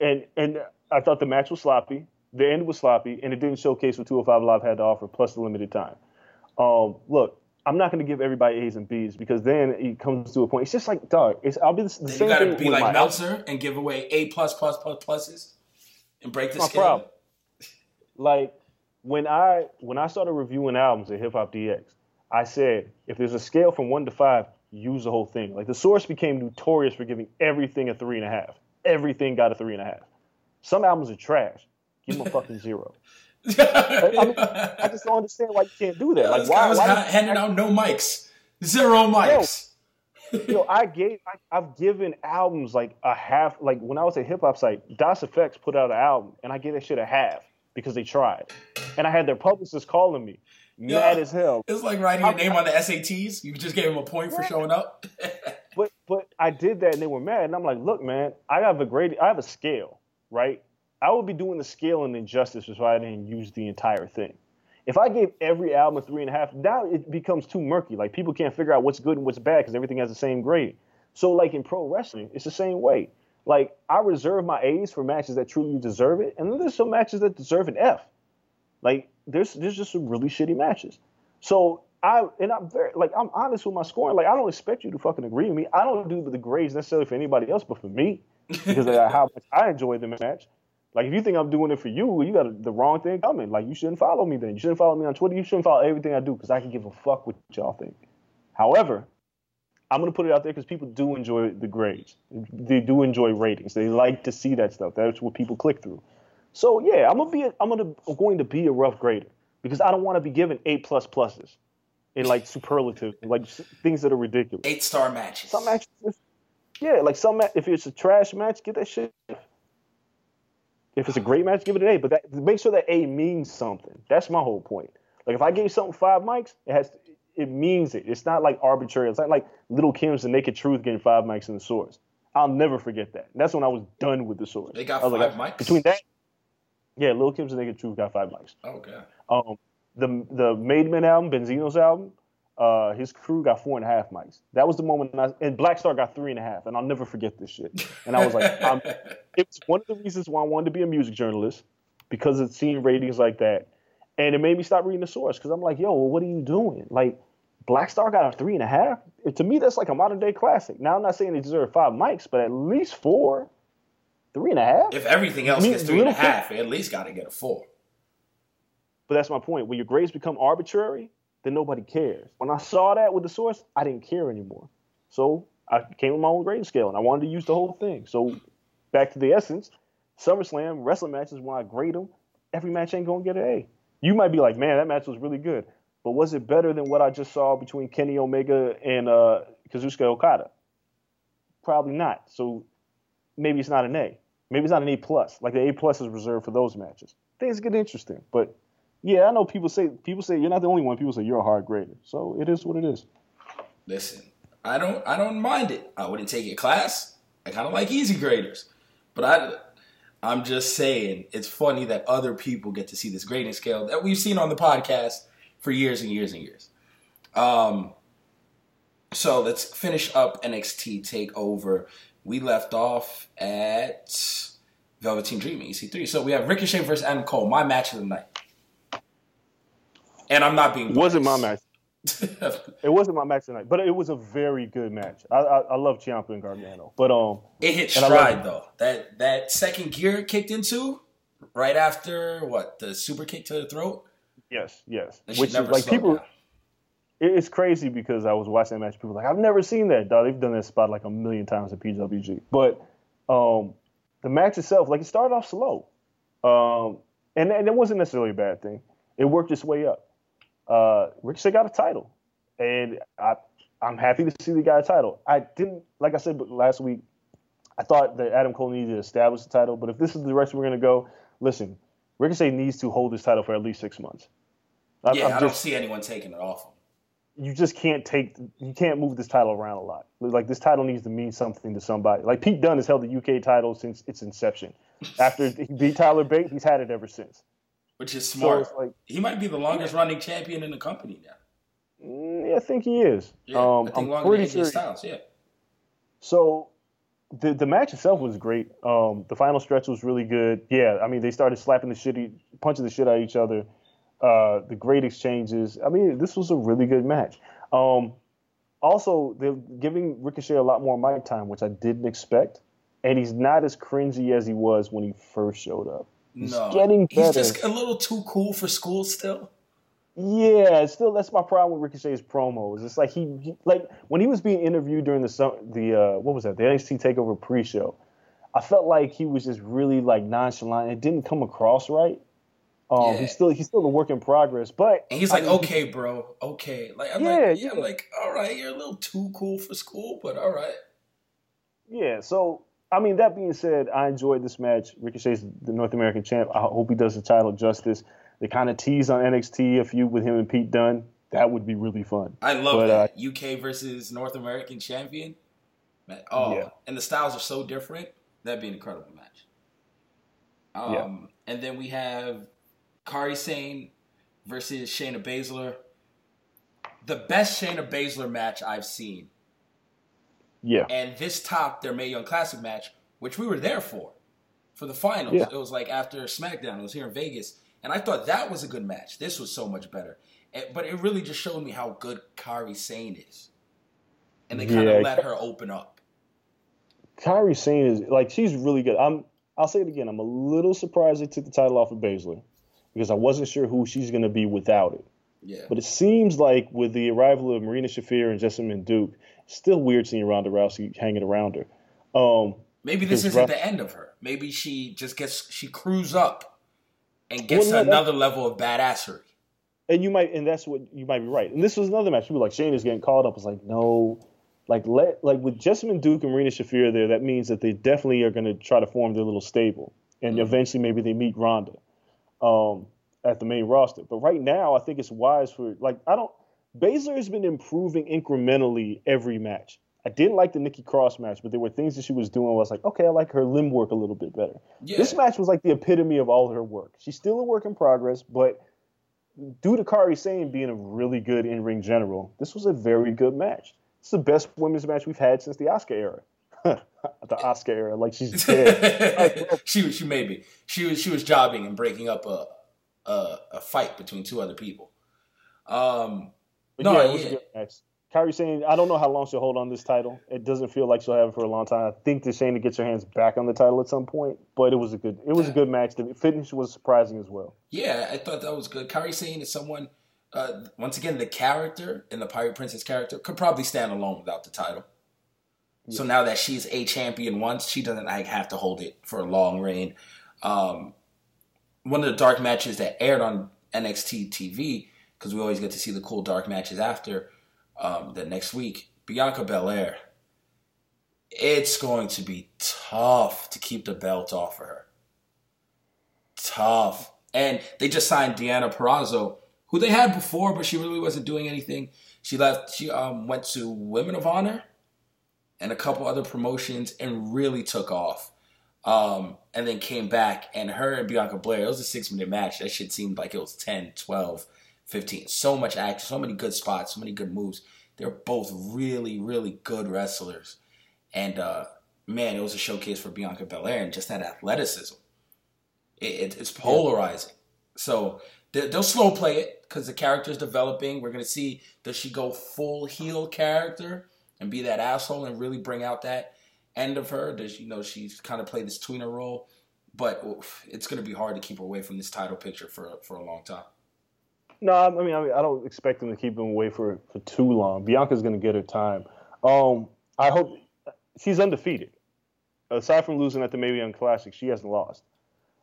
and and I thought the match was sloppy. The end was sloppy, and it didn't showcase what 205 Live had to offer, plus the limited time. Um, look, I'm not going to give everybody A's and B's because then it comes to a point. It's just like dog. It's I'll be the, the same you got to thing be like Meltzer and give away A plus plus plus pluses and break the scale. problem. Like when I when I started reviewing albums at Hip Hop DX, I said if there's a scale from one to five, use the whole thing. Like the source became notorious for giving everything a three and a half. Everything got a three and a half. Some albums are trash. Give them a fucking zero. I, mean, I just don't understand why you can't do that. Like this why? guy was why ha- handing out no mics, zero mics. you know, I gave, I, I've given albums like a half. Like when I was at hip hop site, Das EFX put out an album, and I gave that shit a half because they tried, and I had their publicists calling me, Yeah. mad as hell. It's like writing your name on the SATs. You just gave him a point for showing up. But but I did that, and they were mad, and I'm like, look, man, I have a great, I have a scale, right? I would be doing the scale an injustice if I didn't use the entire thing. If I gave every album a three and a half, now it becomes too murky. Like people can't figure out what's good and what's bad because everything has the same grade. So like in pro wrestling, it's the same way. Like I reserve my A's for matches that truly deserve it, and then there's some matches that deserve an F. Like there's there's just some really shitty matches. So I and I'm very like I'm honest with my scoring. Like I don't expect you to fucking agree with me. I don't do the grades necessarily for anybody else, but for me, because of how much I enjoyed the match. Like if you think I'm doing it for you, you got the wrong thing coming. Like you shouldn't follow me then. You shouldn't follow me on Twitter. You shouldn't follow everything I do because I can give a fuck what y'all think. However, I'm gonna put it out there because people do enjoy the grades. They do enjoy ratings. They like to see that stuff. That's what people click through. So yeah, I'm gonna be. A, I'm gonna I'm going to be a rough grader because I don't want to be given A plus pluses in like superlative, like things that are ridiculous. Eight star matches. Some matches, yeah, like some if it's a trash match, get that shit. If it's a great match, give it an A. But that, make sure that A means something. That's my whole point. Like if I gave something five mics, it has it means it. It's not like arbitrary. It's not like Lil' Kim's The Naked Truth getting five mics in the source. I'll never forget that. And that's when I was done with the source. They got five like, mics? between that. Yeah, Lil' Kim's The Naked Truth got five mics. Okay. Um, the the Made Men album, Benzino's album, uh, his crew got four and a half mics. That was the moment, I, and Black Star got three and a half, and I'll never forget this shit. And I was like, I'm, it was one of the reasons why I wanted to be a music journalist because of seeing ratings like that, and it made me stop reading the source because I'm like, yo, well, what are you doing? Like, Black Star got a three and a half. To me, that's like a modern day classic. Now, I'm not saying they deserve five mics, but at least four, three and a half. If everything else I mean, gets three and a half, at least got to get a four. But that's my point. When your grades become arbitrary, then nobody cares. When I saw that with the source, I didn't care anymore. So I came with my own grading scale, and I wanted to use the whole thing. So back to the essence, SummerSlam wrestling matches when I grade them, every match ain't gonna get an A. You might be like, man, that match was really good, but was it better than what I just saw between Kenny Omega and uh, Kazuchika Okada? Probably not. So maybe it's not an A. Maybe it's not an A plus. Like the A plus is reserved for those matches. Things get interesting, but yeah, I know people say people say you're not the only one. People say you're a hard grader, so it is what it is. Listen, I don't I don't mind it. I wouldn't take it class. I kind of like easy graders, but I I'm just saying it's funny that other people get to see this grading scale that we've seen on the podcast for years and years and years. Um, so let's finish up NXT Takeover. We left off at Velveteen Dream EC3. So we have Ricochet versus Adam Cole, my match of the night. And I'm not being It wasn't my match. It wasn't my match tonight, but it was a very good match. I I, I love Ciampa and Gargano, but um, It hit stride though. That that second gear kicked into right after what the super kick to the throat. yes, yes, They which is like people. down. It's crazy because I was watching that match. People were like, I've never seen that. Dog, they've done that spot like a million times at PWG. But um, the match itself, like it started off slow, um, and and it wasn't necessarily a bad thing. It worked its way up. Uh, Ricochet got a title, and I I'm happy to see the guy a title. I didn't like I said last week. I thought that Adam Cole needed to establish the title, but if this is the direction we're going to go, listen, Ricochet needs to hold this title for at least six months. I'm- Yeah, I'm I don't see anyone taking it off him. you just can't take you can't move this title around a lot. Like this title needs to mean something to somebody. Like Pete Dunne has held the UK title since its inception. After he beat Tyler Bate, he's had it ever since. Which is smart. it's like, he might be the longest running champion in the company now. mm, yeah, I think he is. Yeah, um, I think I'm longer pretty than AJ sure. Styles. Yeah, So the the match itself was great. Um, the final stretch was really good. Yeah, I mean they started slapping the shit, punching the shit out of each other. Uh, the great exchanges. I mean, this was a really good match. Um, also, they're giving Ricochet a lot more mic time, which I didn't expect. And he's not as cringy as he was when he first showed up. He's no, getting better. he's just a little too cool for school still. Yeah, still that's my problem with Ricochet's promos. It's like he, he like when he was being interviewed during the sum- the uh, what was that the NXT Takeover pre-show. I felt like he was just really like nonchalant. It didn't come across right. Um, Yeah. he's still he's still a work in progress, but And he's I like, mean, okay, bro, okay. Like I'm Yeah, like, yeah, I'm yeah. like, all right, you're a little too cool for school, but all right. Yeah, so I mean, that being said, I enjoyed this match. Ricochet's the North American champ. I hope he does the title justice. They kind of tease on NXT a feud with him and Pete Dunne. That would be really fun. I love But, uh, that UK versus North American champion. Man, oh, Yeah. and the styles are so different. That'd be an incredible match. Um, Yeah. and then we have Kairi Sane versus Shayna Baszler. The best Shayna Baszler match I've seen, Yeah, and this topped their Mae Young Classic match, which we were there for, for the finals. Yeah. It was like after SmackDown. It was here in Vegas, and I thought that was a good match. This was so much better, And- but it really just showed me how good Kairi Sane is, and they kind of Yeah. let her open up. Kairi Sane is like she's really good. I'm I'll say it again. I'm a little surprised they took the title off of Baszler because I wasn't sure who she's going to be without it. Yeah, But it seems like with the arrival of Marina Shafir and Jessamine Duke, still weird seeing Ronda Rousey hanging around her. Um, maybe this isn't Ro- the end of her. Maybe she just gets she crews up and gets Well, no, that- another level of badassery. and you might, and that's what you might be right. And this was another match. People were like Shane is getting called up. It's like no, like let like with Jessamine Duke and Marina Shafir there, that means that they definitely are going to try to form their little stable, and eventually maybe they meet Ronda, um, at the main roster. But right now, I think it's wise for like I don't. Baszler has been improving incrementally every match. I didn't like the Nikki Cross match, but there were things that she was doing. Where I was like, okay, I like her limb work a little bit better. Yeah. This match was like the epitome of all her work. She's still a work in progress, but due to Kairi Sane being a really good in ring general, this was a very good match. It's the best women's match we've had since the Asuka era. the Asuka era, like she's dead. she she may be. She was she was jobbing and breaking up a a, a fight between two other people. Um, But no, yeah, it was yeah. a good match. Kairi Sane, I don't know how long she'll hold on this title. It doesn't feel like she'll have it for a long time. I think that Shayna gets her hands back on the title at some point, but it was a good it was a good match. The finish was surprising as well. Yeah, I thought that was good. Kairi Sane is someone. Uh, once again, the character and the Pirate Princess character could probably stand alone without the title. So now that she's a champion once, she doesn't like have to hold it for a long reign. Um, one of the dark matches that aired on NXT TV because we always get to see the cool dark matches after um, the next week. Bianca Belair. It's going to be tough to keep the belt off of her. Tough. And they just signed Deonna Purrazzo, who they had before, but she really wasn't doing anything. She left. She um, went to Women of Honor and a couple other promotions and really took off. Um, and then came back and her and Bianca Belair, it was a six minute match. That shit seemed like it was 10, 12, 15. So much action, so many good spots, so many good moves. They're both really, really good wrestlers. And uh, man, it was a showcase for Bianca Belair and just that athleticism. It, it, it's polarizing. So they, they'll slow play it because the character's developing. We're going to see does she go full heel character and be that asshole and really bring out that end of her? Does you know she's kind of play this tweener role? But oof, it's going to be hard to keep her away from this title picture for for a long time. No, I mean, I mean, I don't expect them to keep him away for for too long. Bianca's going to get her time. Um, I hope she's undefeated. Aside from losing at the Mae Young Classic, she hasn't lost.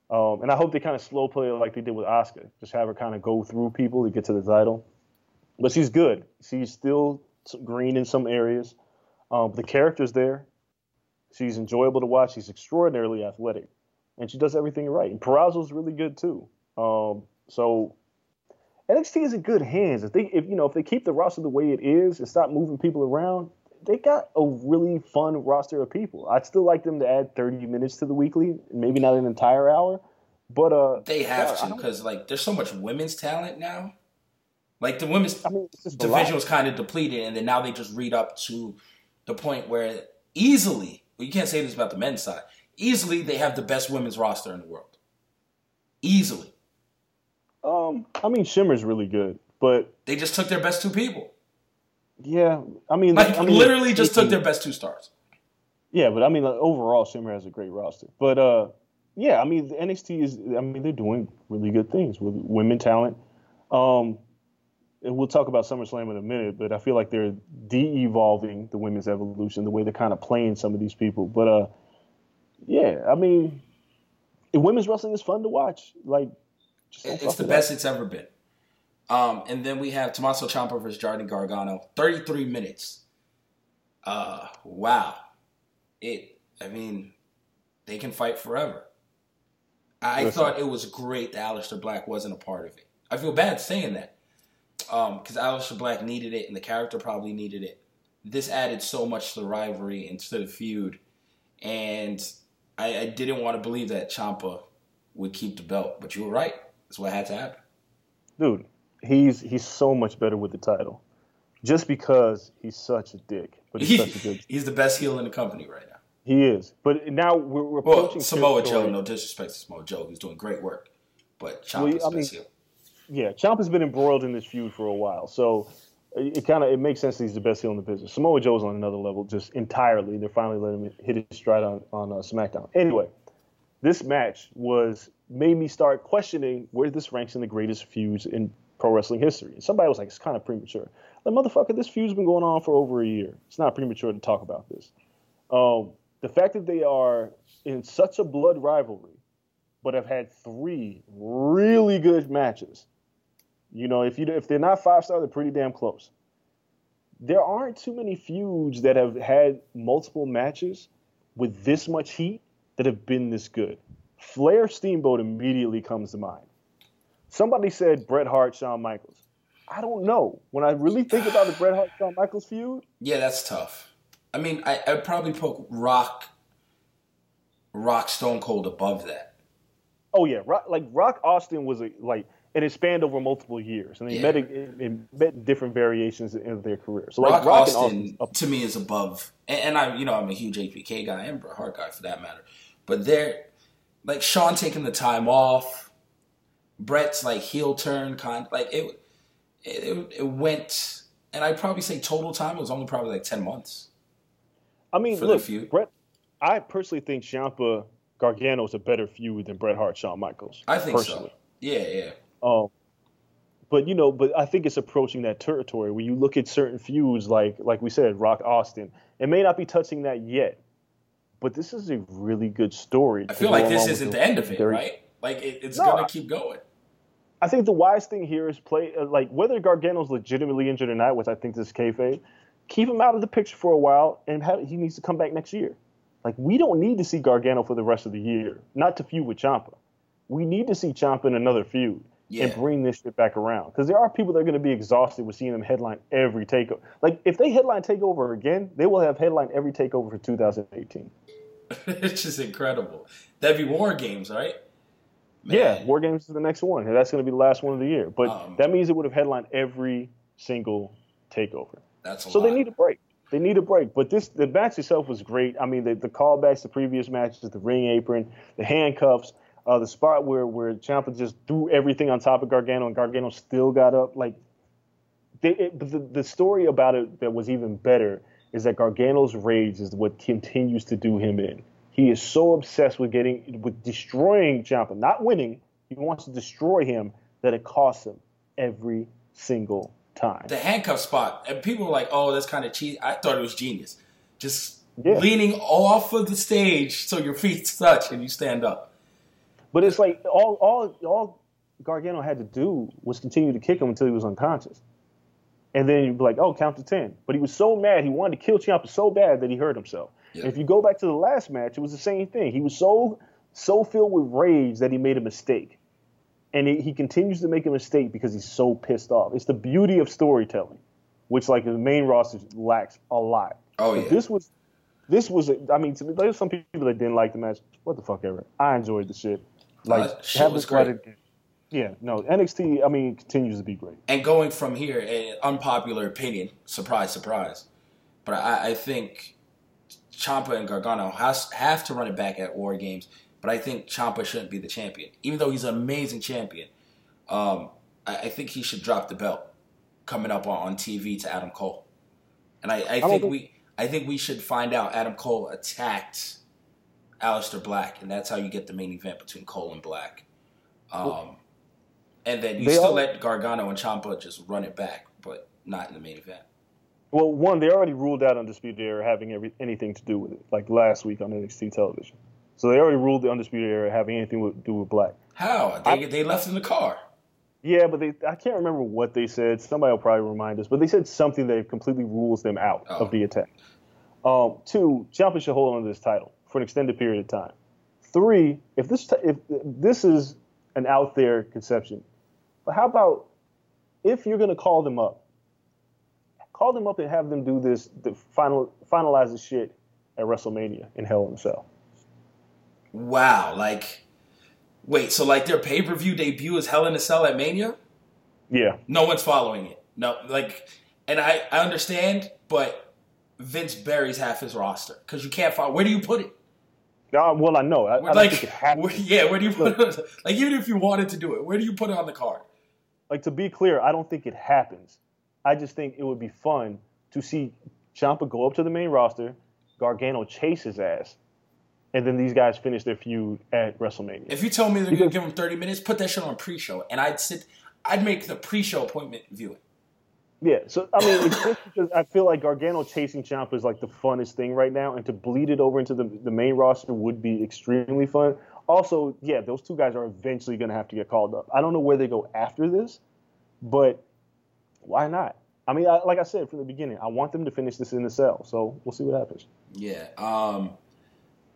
Um, and I hope they kind of slow play it like they did with Asuka, Just have her kind of go through people to get to the title. But she's good. She's still green in some areas. Um, the character's there. She's enjoyable to watch. She's extraordinarily athletic, and she does everything right. And Purrazzo's really good too. Um, so NXT is in good hands. If they, if you know, if they keep the roster the way it is and stop moving people around, they got a really fun roster of people. I'd still like them to add 30 minutes to the weekly, maybe not an entire hour, but uh, They have yeah, to because like there's so much women's talent now. Like the women's I mean, it's just a division was kind of depleted, and then now they just read up to the point where easily, well, you can't say this about the men's side, easily they have the best women's roster in the world. Easily. Um, I mean, Shimmer's really good, but They just took their best two people. yeah, I mean, Like I mean, literally just took their best two stars. Yeah, but I mean, like, overall, Shimmer has a great roster. But uh, yeah, I mean, the NXT is. I mean, they're doing really good things with women talent. Um, and we'll talk about SummerSlam in a minute, but I feel like they're de-evolving the women's evolution, the way they're kind of playing some of these people. But uh, yeah, I mean, women's wrestling is fun to watch. Like, It's the it best up. it's ever been. Um, and then we have Tommaso Ciampa versus Jordan Gargano, 33 minutes. Uh, wow. It, I mean, they can fight forever. I Listen. thought it was great that Aleister Black wasn't a part of it. I feel bad saying that because Aleister Black needed it and the character probably needed it. This added so much to the rivalry and to the feud. And I, I didn't want to believe that Ciampa would keep the belt, but you were right. That's what had to happen. dude. He's he's so much better with the title, just because he's such a dick. But he's such a good. He's the best heel in the company right now. He is. But now we're, we're Well, approaching Samoa Joe, no disrespect to Samoa Joe, who's doing great work. But Well, Ciampa's I the best mean- heel. Yeah, Ciampa's been embroiled in this feud for a while, so it, it kind of it makes sense that he's the best heel in the business. Samoa Joe's on another level, just entirely. They're finally letting him hit his stride on on uh, SmackDown. Anyway, this match was made me start questioning where this ranks in the greatest feuds in pro wrestling history. And somebody was like, "It's kind of premature." Like, motherfucker, this feud's been going on for over a year. It's not premature to talk about this. Um, the fact that they are in such a blood rivalry, but have had three really good matches. You know, if you if they're not five star, they're pretty damn close. There aren't too many feuds that have had multiple matches with this much heat that have been this good. Flair Steamboat immediately comes to mind. Somebody said Bret Hart, Shawn Michaels. I don't know. When I really think about the Bret Hart, Shawn Michaels feud, Yeah, that's tough. I mean, I, I'd probably put Rock, Rock Stone Cold above that. Oh yeah, Rock, like Rock Austin was a like and it spanned over multiple years, and they Yeah. met it, it met different variations in their career. So like Rock, Rock Austin to me is above, and, and I, you know, I'm a huge HBK guy and Bret Hart guy for that matter. But they're like Shawn taking the time off, Bret's like heel turn kind, like it, it, it went, and I'd probably say total time it was only probably like ten months. I mean, for the look, feud. Bret. I personally think Ciampa Gargano is a better feud than Bret Hart Shawn Michaels. I think personally. so. Yeah, yeah. Um, but you know, but I think it's approaching that territory where you look at certain feuds, like like we said, Rock Austin. It may not be touching that yet, but this is a really good story. I feel like this isn't the end of it, right? Like it, it's No, gonna keep going. I think the wise thing here is play uh, like whether Gargano's legitimately injured or not, which I think this is kayfabe. Keep him out of the picture for a while, and have, he needs to come back next year. Like we don't need to see Gargano for the rest of the year, not to feud with Ciampa. We need to see Ciampa in another feud Yeah. and bring this shit back around because there are people that are going to be exhausted with seeing them headline every takeover. Like if they headline takeover again, they will have headline every takeover for 2018. it's just incredible. That'd be War Games, right? Yeah, Man. War Games is the next one, and that's going to be the last one of the year. But Um, that means it would have headlined every single takeover. That's a So lot. they need a break. They need a break. But this the match itself was great. I mean, the, the callbacks to previous matches, the ring apron, the handcuffs, uh, the spot where where Ciampa just threw everything on top of Gargano and Gargano still got up. Like, they, it, but the, the story about it that was even better is that Gargano's rage is what continues to do him in. He is so obsessed with getting with destroying Ciampa, not winning. He wants to destroy him that it costs him every single time. the handcuff spot, and people were like, "Oh, that's kind of cheap." I thought it was genius. Just Yeah. leaning off of the stage so your feet touch and you stand up. But it's like all all all Gargano had to do was continue to kick him until he was unconscious. And then you'd be like, oh, count to ten. But he was so mad, he wanted to kill Ciampa so bad that he hurt himself. Yeah. And if you go back to the last match, it was the same thing. He was so so filled with rage that he made a mistake. And he, he continues to make a mistake because he's so pissed off. It's the beauty of storytelling, which like the main roster lacks a lot. Oh But yeah, this was this was I mean to me, there's some people that didn't like the match. What the fuck ever. I enjoyed the shit. Like Uh, have this great. Yeah, no, NXT I mean continues to be great. and going from here, an unpopular opinion, surprise, surprise, but I, I think Ciampa and Gargano has have to run it back at War Games. But I think Ciampa shouldn't be the champion, even though he's an amazing champion. Um, I, I think he should drop the belt coming up on, on TV to Adam Cole, and I, I think think- we I think we should find out Adam Cole attacked Aleister Black, and that's how you get the main event between Cole and Black. Um, and then you still all- let Gargano and Ciampa just run it back, but not in the main event. Well, one, they already ruled out Undisputed Era having every, anything to do with it, like last week on NXT television. So they already ruled the Undisputed Era having anything to do with Black. How they they left in the car? Yeah, but they I can't remember what they said. Somebody will probably remind us, but they said something that completely rules them out Oh. of the attack. Um, two, Ciampa should hold on to this title for an extended period of time. Three, if this if this is an out there conception, but how about if you're going to call them up, call them up and have them do this, the final finalize the shit at WrestleMania in Hell in a Cell. Wow, like wait, so like their pay per view debut is Hell in a Cell at Mania? Yeah, No one's following it. No, like, and I I understand, but Vince buries half his roster because you can't follow. Where do you put it? Uh, well, I know. I, I don't like, think it happens. where, yeah, where do you put it? Like, even if you wanted to do it, where do you put it on the card? like to be clear, I don't think it happens. I just think it would be fun to see Ciampa go up to the main roster, Gargano chase his ass, and then these guys finish their feud at WrestleMania. If you told me they're gonna give him thirty minutes, put that shit on pre-show, and I'd sit, I'd make the pre-show appointment viewing. Yeah, so I mean, it's just because I feel like Gargano chasing Ciampa is like the funnest thing right now, and to bleed it over into the the main roster would be extremely fun. Also, yeah, those two guys are eventually going to have to get called up. I don't know where they go after this, but why not? I mean, I, like I said from the beginning, I want them to finish this in the cell. So we'll see what happens. Yeah. Um.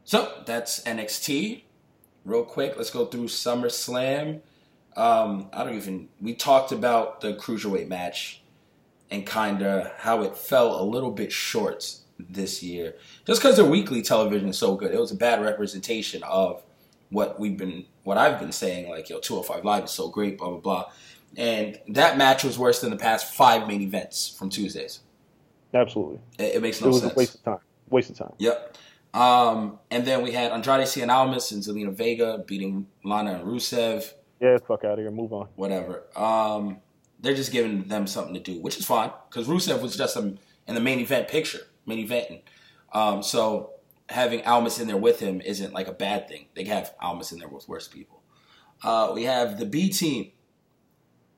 So that's NXT. Real quick, let's go through SummerSlam. Um, I don't even. We talked about the cruiserweight match and kind of how it fell a little bit short this year, just because their weekly television is so good. It was a bad representation of what we've been what I've been saying, like yo, 205 Live is so great, blah blah blah. And that match was worse than the past five main events from Tuesdays. Absolutely. It, it makes no sense. It was sense. a waste of time. Waste of time. Yep. Um, and then we had Andrade Cien Almas and Zelina Vega beating Lana and Rusev. Yeah, fuck out of here. Move on. whatever. Um, they're just giving them something to do, which is fine because Rusev was just in the main event picture, main eventing. Um, so having Almas in there with him isn't like a bad thing. They have Almas in there with worse people. Uh, we have the B team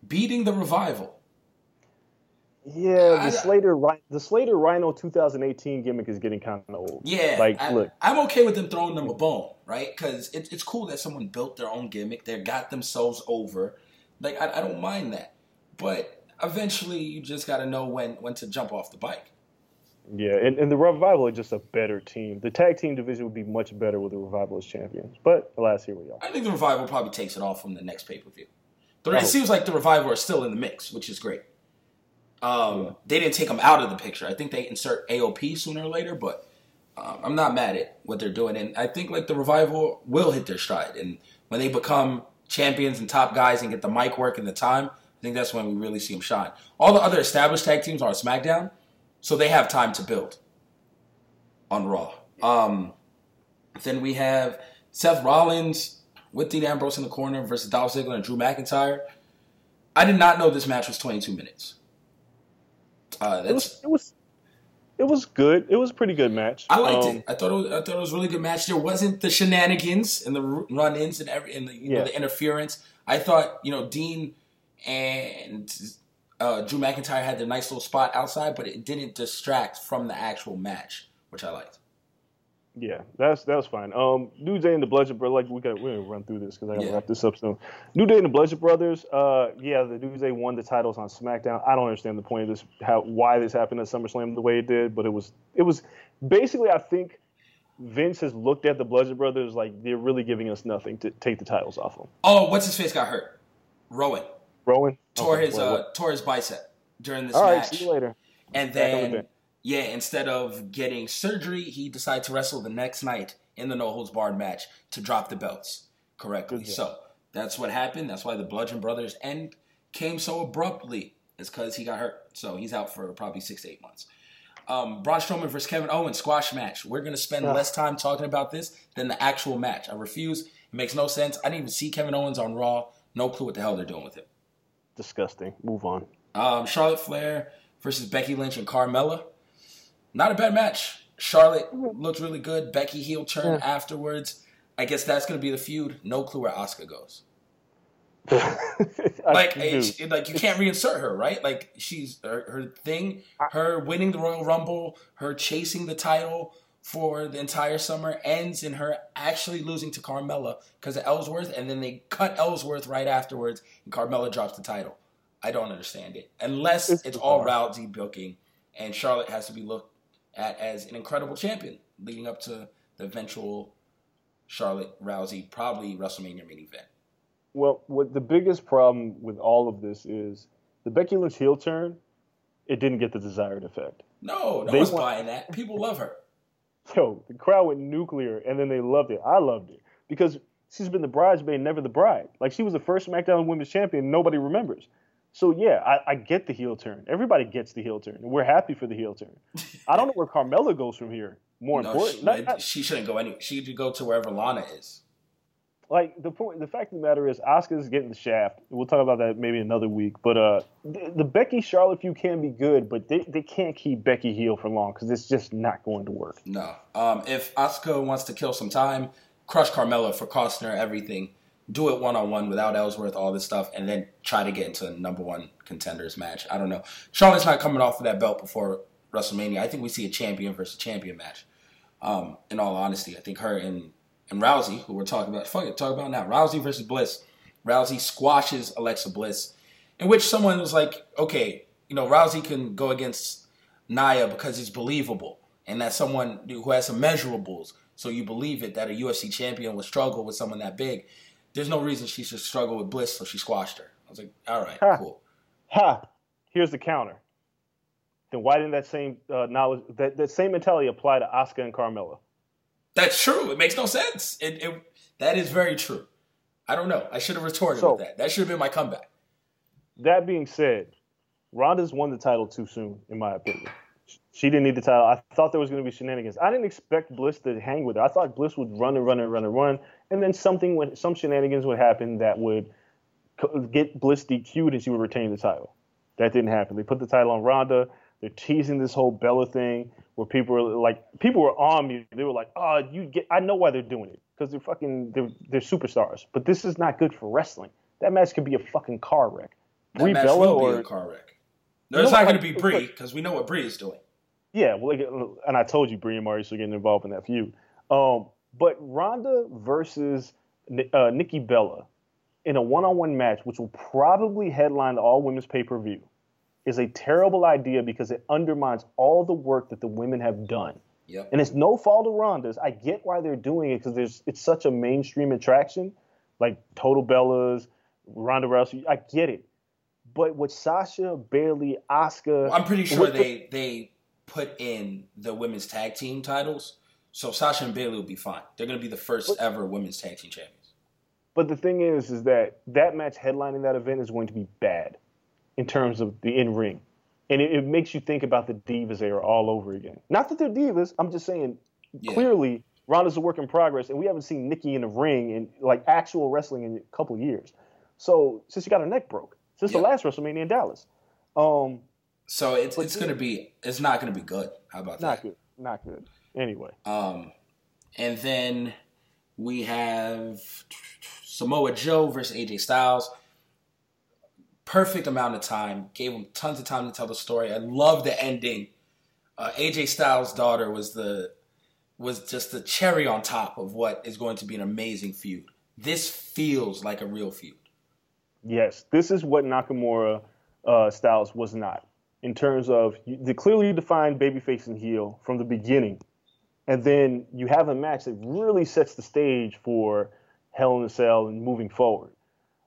beating the Revival. Yeah, I- the Slater the Slater Rhyno 2018 gimmick is getting kind of old. Yeah, like I, look, I'm okay with them throwing them a bone, right? Because it, it's cool that someone built their own gimmick. They got themselves over. Like I, I don't mind that, but eventually you just got to know when when to jump off the bike. yeah, and, and the Revival are just a better team. The tag team division would be much better with the Revival as champions. But alas, here we are. I think the revival probably takes it off from the next pay per view. Oh. It seems like the revival are still in the mix, which is great. Um, They didn't take them out of the picture. I think they insert AOP sooner or later, but um, I'm not mad at what they're doing, and I think like the revival will hit their stride, and when they become champions and top guys and get the mic work and the time, I think that's when we really see them shine. All the other established tag teams are on SmackDown, so they have time to build on Raw. Um, then we have Seth Rollins with Dean Ambrose in the corner versus Dolph Ziggler and Drew McIntyre. I did not know this match was 22 minutes. Uh, It was it was it was good. It was a pretty good match. I liked Um, it. I thought it was, I thought it was a really good match. There wasn't the shenanigans and the run-ins and every and the, you know, the interference. I thought you know Dean and uh, Drew McIntyre had their nice little spot outside, but it didn't distract from the actual match, which I liked. Yeah, that's that was fine. Um, New Day and the Bludgeon Brothers, like we got we're gonna run through this because I gotta Yeah. wrap this up soon. New Day and the Bludgeon Brothers, uh, yeah, the New Day won the titles on SmackDown. I don't understand the point of this, how why this happened at SummerSlam the way it did, but it was it was basically I think Vince has looked at the Bludgeon Brothers like they're really giving us nothing to take the titles off them. Oh, what's his face got hurt? Rowan Rowan tore Okay, his well, uh, tore his bicep during this all right, match. see you later. And Back on the then, yeah, instead of getting surgery, he decided to wrestle the next night in the no holds barred match to drop the belts correctly. Job. So that's what happened. That's why the Bludgeon Brothers end came so abruptly. It's because he got hurt. So he's out for probably six to eight months. Um, Braun Strowman versus Kevin Owens squash match. We're gonna spend Yeah. less time talking about this than the actual match. I refuse. It makes no sense. I didn't even see Kevin Owens on Raw. No clue what the hell they're doing with him. Disgusting. Move on. Um, Charlotte Flair versus Becky Lynch and Carmella. Not a bad match. Charlotte looked really good. Becky heel turn afterwards. I guess that's going to be the feud. No clue where Asuka goes. Like, Dude, it- like you can't reinsert her, right? Like she's her, her thing, her winning the Royal Rumble, her chasing the title for the entire summer ends in her actually losing to Carmella because of Ellsworth, and then they cut Ellsworth right afterwards, and Carmella drops the title. I don't understand it unless It's it's, all. Rousey booking, and Charlotte has to be looked at as an incredible champion leading up to the eventual Charlotte Rousey probably WrestleMania main event. Well, what the biggest problem with all of this is the Becky Lynch heel turn. It didn't get the desired effect. No, no They one's want- buying that. People love her. Yo, the crowd went nuclear, and then they loved it. I loved it because she's been the bridesmaid, never the bride. Like she was the first SmackDown Women's Champion, nobody remembers. So yeah, I, I get the heel turn. Everybody gets the heel turn, and we're happy for the heel turn. I don't know where Carmella goes from here. More No, important, she, not- not- she shouldn't go any. She should go to wherever Lana is. Like the point the fact of the matter is Asuka's getting the shaft. We'll talk about that maybe another week. But uh the, the Becky Charlotte feud can be good, but they, they can't keep Becky heel for long because it's just not going to work. No. Um, if Asuka wants to kill some time, crush Carmella for costing her everything. Do it one on one without Ellsworth, all this stuff, and then try to get into a number one contenders match. I don't know. Charlotte's not coming off of that belt before WrestleMania. I think we see a champion versus champion match. Um, in all honesty, I think her and and Rousey, who we're talking about, fuck it, talk about now. Rousey versus Bliss. Rousey squashes Alexa Bliss, in which someone was like, okay, you know, Rousey can go against Nia because it's believable, and that's someone who has some measurables, so you believe it that a UFC champion would struggle with someone that big. There's no reason she should struggle with Bliss, so she squashed her. I was like, all right, Huh. cool. Ha! Here's the counter. Then why didn't that same uh, knowledge that, that same mentality apply to Asuka and Carmella? That's true. It makes no sense. It, it that is very true. I don't know. I should have retorted So- with that. That should have been my comeback. That being said, Ronda's won the title too soon, in my opinion. She didn't need the title. I thought there was going to be shenanigans. I didn't expect Bliss to hang with her. I thought Bliss would run and run and run and run, and then something would, some shenanigans would happen that would get Bliss DQ'd and she would retain the title. That didn't happen. They put the title on Ronda. They're teasing this whole Bella thing where people were like, people were on me. They were like, "Oh, you get." I know why they're doing it because they're fucking they're, they're superstars. But this is not good for wrestling. That match could be a fucking car wreck. That Brie match Bella will or be a car wreck. No, it's not going to be Brie because we know what Brie is doing. Yeah, well, and I told you, Brie and Maurice are getting involved in that feud. Um, but Ronda versus uh, Nikki Bella in a one-on-one match, which will probably headline the all women's pay-per-view, is a terrible idea because it undermines all the work that the women have done. Yep. And it's no fault of Ronda's. I get why they're doing it because there's it's such a mainstream attraction, like Total Bellas, Ronda Rousey. I get it. But with Sasha, Bayley, Asuka, Well, I'm pretty sure they they put in the women's tag team titles, so Sasha and Bayley will be fine. They're going to be the first ever women's tag team champions. But the thing is, is that that match headlining that event is going to be bad in terms of the in ring, and it, it makes you think about the Divas era all over again. Not that they're Divas. I'm just saying Yeah. clearly Ronda's a work in progress, and we haven't seen Nikki in the ring in like actual wrestling in a couple years. So since she got her neck broke, since Yeah. the last WrestleMania in Dallas, um, So it's it's to be it's not going to be good. How about not that? Not good, not good. Anyway, Um, and then we have Samoa Joe versus AJ Styles. Perfect amount of time. Gave him tons of time to tell the story. I love the ending. Uh, AJ Styles' daughter was the was just the cherry on top of what is going to be an amazing feud. This feels like a real feud. Yes, this is what Nakamura uh, Styles was not in terms of the clearly defined babyface and heel from the beginning, and then you have a match that really sets the stage for Hell in a Cell and moving forward.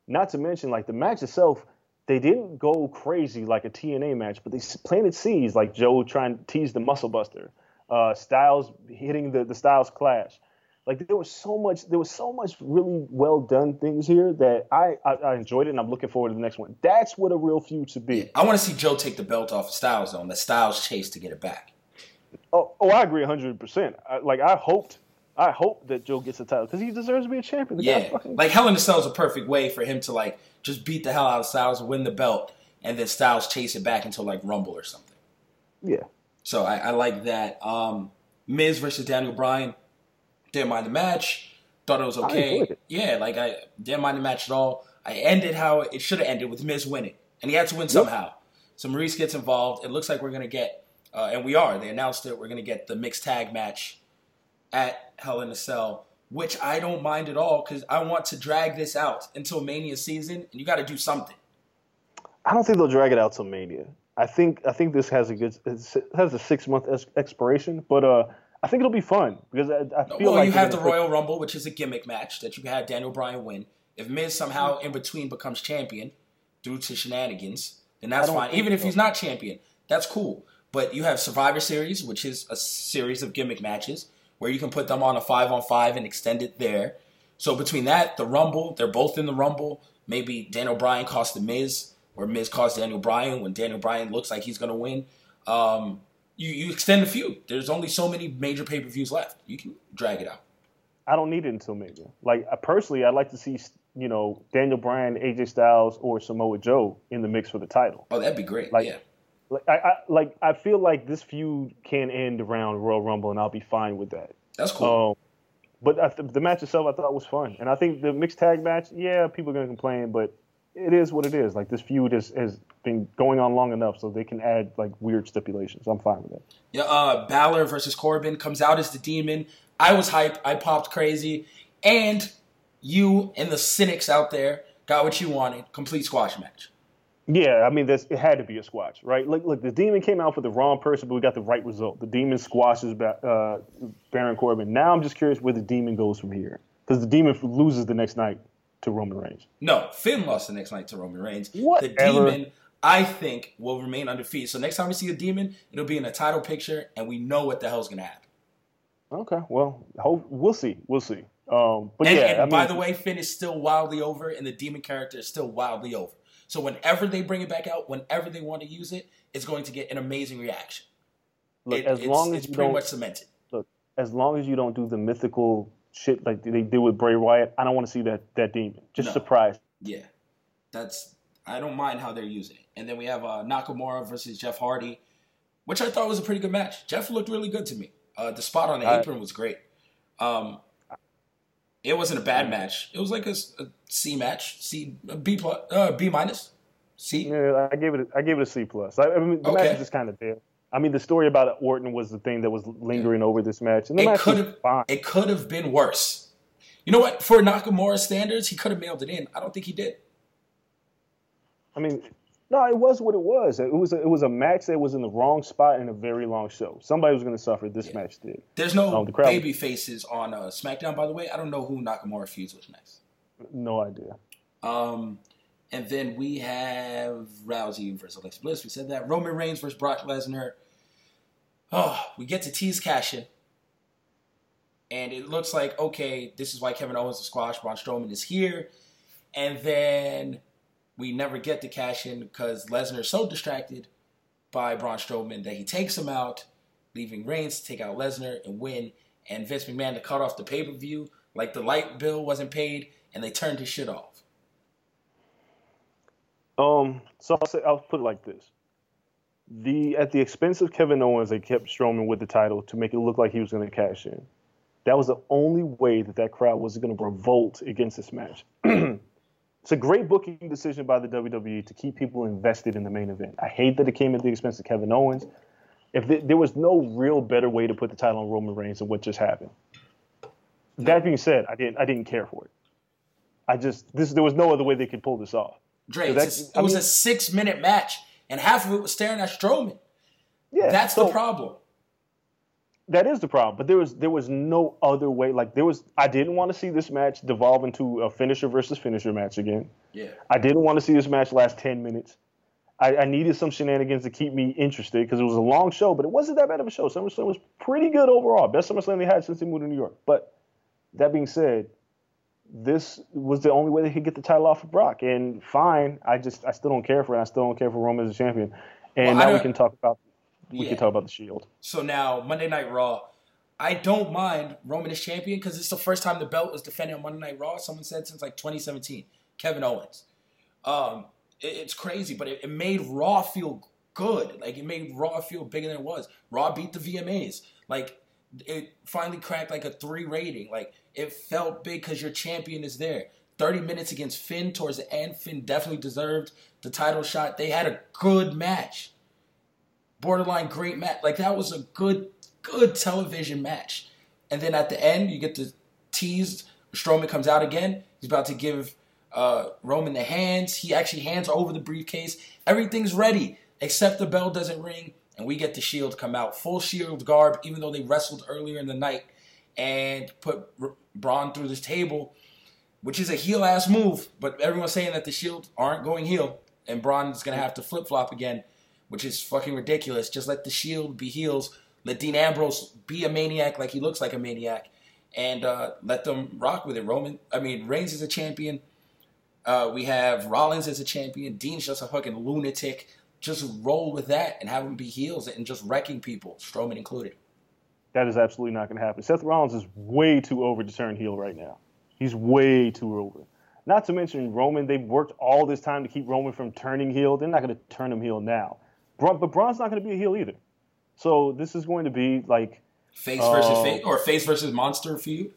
Not to mention, like the match itself, they didn't go crazy like a TNA match, but they planted seeds, like Joe trying to tease the Muscle Buster, uh, Styles hitting the the Styles Clash. Like there was so much, there was so much really well done things here that I, I I enjoyed it, and I'm looking forward to the next one. That's what a real feud should be. I want to see Joe take the belt off of Styles though, and the Styles chase to get it back. Oh, oh, I agree 100. percent Like I hoped, I hope that Joe gets the title because he deserves to be a champion. The Yeah, fucking- like Hell in a Cell is a perfect way for him to like just beat the hell out of Styles, win the belt, and then Styles chase it back until like Rumble or something. yeah. So I, I like that. Um, Miz versus Daniel Bryan, didn't mind the match. Thought it was okay. it. Yeah, like I didn't mind the match at all. I ended how it should have ended with Miz winning, and he had to win somehow. So Maryse gets involved. It looks like we're gonna get, uh, and we are. They announced it. We're gonna get the mixed tag match at Hell in a Cell, which I don't mind at all because I want to drag this out until Mania season, and you got to do something. I don't think they'll drag it out till Mania. I think I think this has a good has a six month ex- expiration, but uh, I think it'll be fun because I, I feel well, like you have the Royal Rumble, which is a gimmick match that you can have Daniel Bryan win. If Miz somehow in between becomes champion due to shenanigans, then that's fine. Even if he's not champion, that's cool. But you have Survivor Series, which is a series of gimmick matches where you can put them on a five on five and extend it there. So between that, the Rumble, they're both in the Rumble. Maybe Daniel Bryan cost the Miz, or Miz cost Daniel Bryan when Daniel Bryan looks like he's going to win. Um, you, you extend the feud. There's only so many major pay per views left. You can drag it out. I don't need it until Mania. Like I personally, I'd like to see you know Daniel Bryan, AJ Styles, or Samoa Joe in the mix for the title. Oh, that'd be great. Like- yeah. Like I, I like I feel like this feud can end around Royal Rumble, and I'll be fine with that. That's cool. Um, but I th- the match itself, I thought was fun, and I think the mixed tag match, yeah, people are gonna complain, but it is what it is. Like this feud has, has been going on long enough, so they can add like weird stipulations. I'm fine with that. yeah, uh, Balor versus Corbin comes out as the demon. I was hyped. I popped crazy. And you and the cynics out there got what you wanted. Complete squash match. Yeah, I mean, that's, it had to be a squash, right? Look, look, the demon came out for the wrong person, but we got the right result. The demon squashes uh, Baron Corbin. Now I'm just curious where the demon goes from here, because the demon loses the next night to Roman Reigns. No, Finn lost the next night to Roman Reigns. The Whatever. demon, I think, will remain undefeated. So next time we see a demon, it'll be in a title picture, and we know what the hell's going to happen. Okay, well, hope, we'll see, we'll see. Um, but And, yeah, and I by the way, Finn is still wildly over, and the demon character is still wildly over. So whenever they bring it back out, whenever they want to use it, it's going to get an amazing reaction. look, It- as it's, long as it's you pretty don't, much cemented. look, as long as you don't do the mythical shit like they did with Bray Wyatt, I don't want to see that that demon. Just No. surprise. Yeah, that's I don't mind how they're using it. And then we have uh, Nakamura versus Jeff Hardy, which I thought was a pretty good match. Jeff looked really good to me. Uh, the spot on the I- apron was great. Um, it wasn't a bad match. It was like a, a C match, C a B plus, uh, B minus, C. Yeah, I gave it. A, I gave it a C plus. I, I mean, the Okay. match is just kind of there. I mean, the story about Orton was the thing that was lingering over this match, and the It match could have fine. it could have been worse. You know what? For Nakamura standards, he could have mailed it in. I don't think he did. I mean, no, it was what it was. It was a, it was a match that was in the wrong spot in a very long show. Somebody was going to suffer. This match did. There's no Oh, the crowd- baby faces on uh, SmackDown, by the way. I don't know who Nakamura feuds with next. No idea. Um, and then we have Rousey versus Alexa Bliss. We said that Roman Reigns versus Brock Lesnar. Oh, we get to tease cash in. And it looks like, okay, this is why Kevin Owens is squashed. Braun Strowman is here. And then we never get to cash in because Lesnar is so distracted by Braun Strowman that he takes him out, leaving Reigns to take out Lesnar and win. And Vince McMahon to cut off the pay per view, like the light bill wasn't paid, and they turned his shit off. Um, so I'll say I'll put it like this: the at the expense of Kevin Owens, they kept Strowman with the title to make it look like he was going to cash in. That was the only way that that crowd was going to revolt against this match. it's a great booking decision by the WWE to keep people invested in the main event. I hate that it came at the expense of Kevin Owens. If th- there was no real better way to put the title on Roman Reigns than what just happened. That being said, I didn't I didn't care for it. I just this there was no other way they could pull this off. Dre, So it was I a mean- six minute match, and half of it was staring at Strowman. Yeah, That's so the problem. That is the problem. But there was there was no other way. Like there was, I didn't want to see this match devolve into a finisher versus finisher match again. Yeah. I didn't want to see this match last ten minutes. I, I needed some shenanigans to keep me interested because it was a long show, but it wasn't that bad of a show. SummerSlam was pretty good overall. Best SummerSlam they had since they moved to New York. But that being said, this was the only way they could get the title off of Brock. And fine, I just I still don't care for it. I still don't care for Roman as a champion. And Well, now we can talk about we Yeah. can talk about the Shield. So now Monday Night Raw, I don't mind Roman as champion because it's the first time the belt was defended on Monday Night Raw. Someone said since like 2017, Kevin Owens. Um, it- it's crazy, but it, it made Raw feel good. Like it made Raw feel bigger than it was. Raw beat the VMAs. Like it finally cracked like a three rating. Like it felt big because your champion is there. 30 minutes against Finn towards the end. Finn definitely deserved the title shot. They had a good match borderline great match. Like that was a good, good television match. And then at the end, you get the teased. Strowman comes out again. He's about to give uh, Roman the hands. He actually hands over the briefcase. Everything's ready except the bell doesn't ring, and we get the Shield come out full Shield garb, even though they wrestled earlier in the night and put Braun through this table, which is a heel ass move. But everyone's saying that the Shield aren't going heel, and Braun is gonna have to flip flop again which is fucking ridiculous. Just let the Shield be heels. Let Dean Ambrose be a maniac like he looks like a maniac, and uh, let them rock with it. Roman, I mean Reigns is a champion. Uh, we have Rollins as a champion. Dean's just a fucking lunatic. Just roll with that and have them be heels and just wrecking people, Strowman included. That is absolutely not going to happen. Seth Rollins is way too over to turn heel right now. He's way too over. Not to mention Roman, they've worked all this time to keep Roman from turning heel. They're not going to turn him heel now. Braun, but Braun's not going to be a heel either. So this is going to be like, Face versus Oh. face, or face versus monster feud.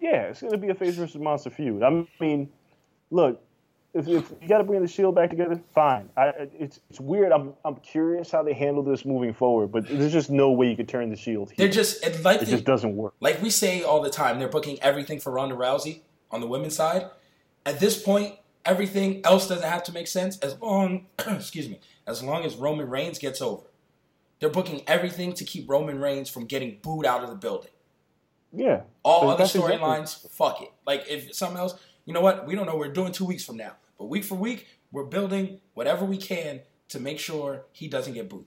yeah, it's going to be a face versus monster feud. I mean, look, if, if you got to bring the Shield back together, fine. I, it's it's weird. I'm I'm curious how they handle this moving forward, but there's just no way you could turn the Shield. They're just it, like it they- just doesn't work. like we say all the time, they're booking everything for Ronda Rousey on the women's side. At this point, everything else doesn't have to make sense as long, excuse me, as long as Roman Reigns gets over. They're booking everything to keep Roman Reigns from getting booed out of the building. Yeah. All other that's exactly- storylines, fuck it. Like if something else, you know what? We don't know. We're doing two weeks from now, but week for week, we're building whatever we can to make sure he doesn't get booed.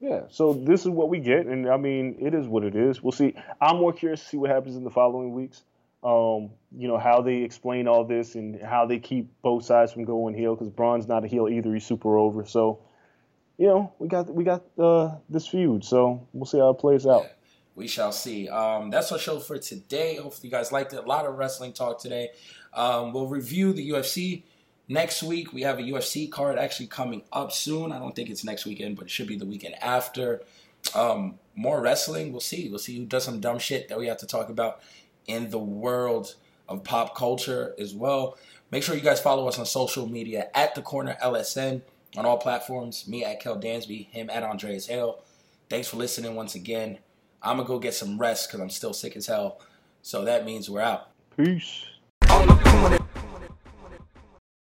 Yeah, so this is what we get, and I mean, it is what it is. We'll see. I'm more curious to see what happens in the following weeks. Um, you know how they explain all this and how they keep both sides from going heel because Braun's not a heel either; he's super over. So, you know, we got we got uh, this feud. So we'll see how it plays out. We shall see. Um, that's our show for today. Hopefully, you guys liked it. A lot of wrestling talk today. Um, we'll review the UFC next week. We have a UFC card actually coming up soon. I don't think it's next weekend, but it should be the weekend after. Um, more wrestling. We'll see. We'll see who does some dumb shit that we have to talk about in the world of pop culture as well. Make sure you guys follow us on social media at the corner LSN on all platforms. Me at Kel Dansby, him at Andreas Hale. Thanks for listening once again. I'm gonna go get some rest because I'm still sick as hell. So that means we're out. Peace. On the corner.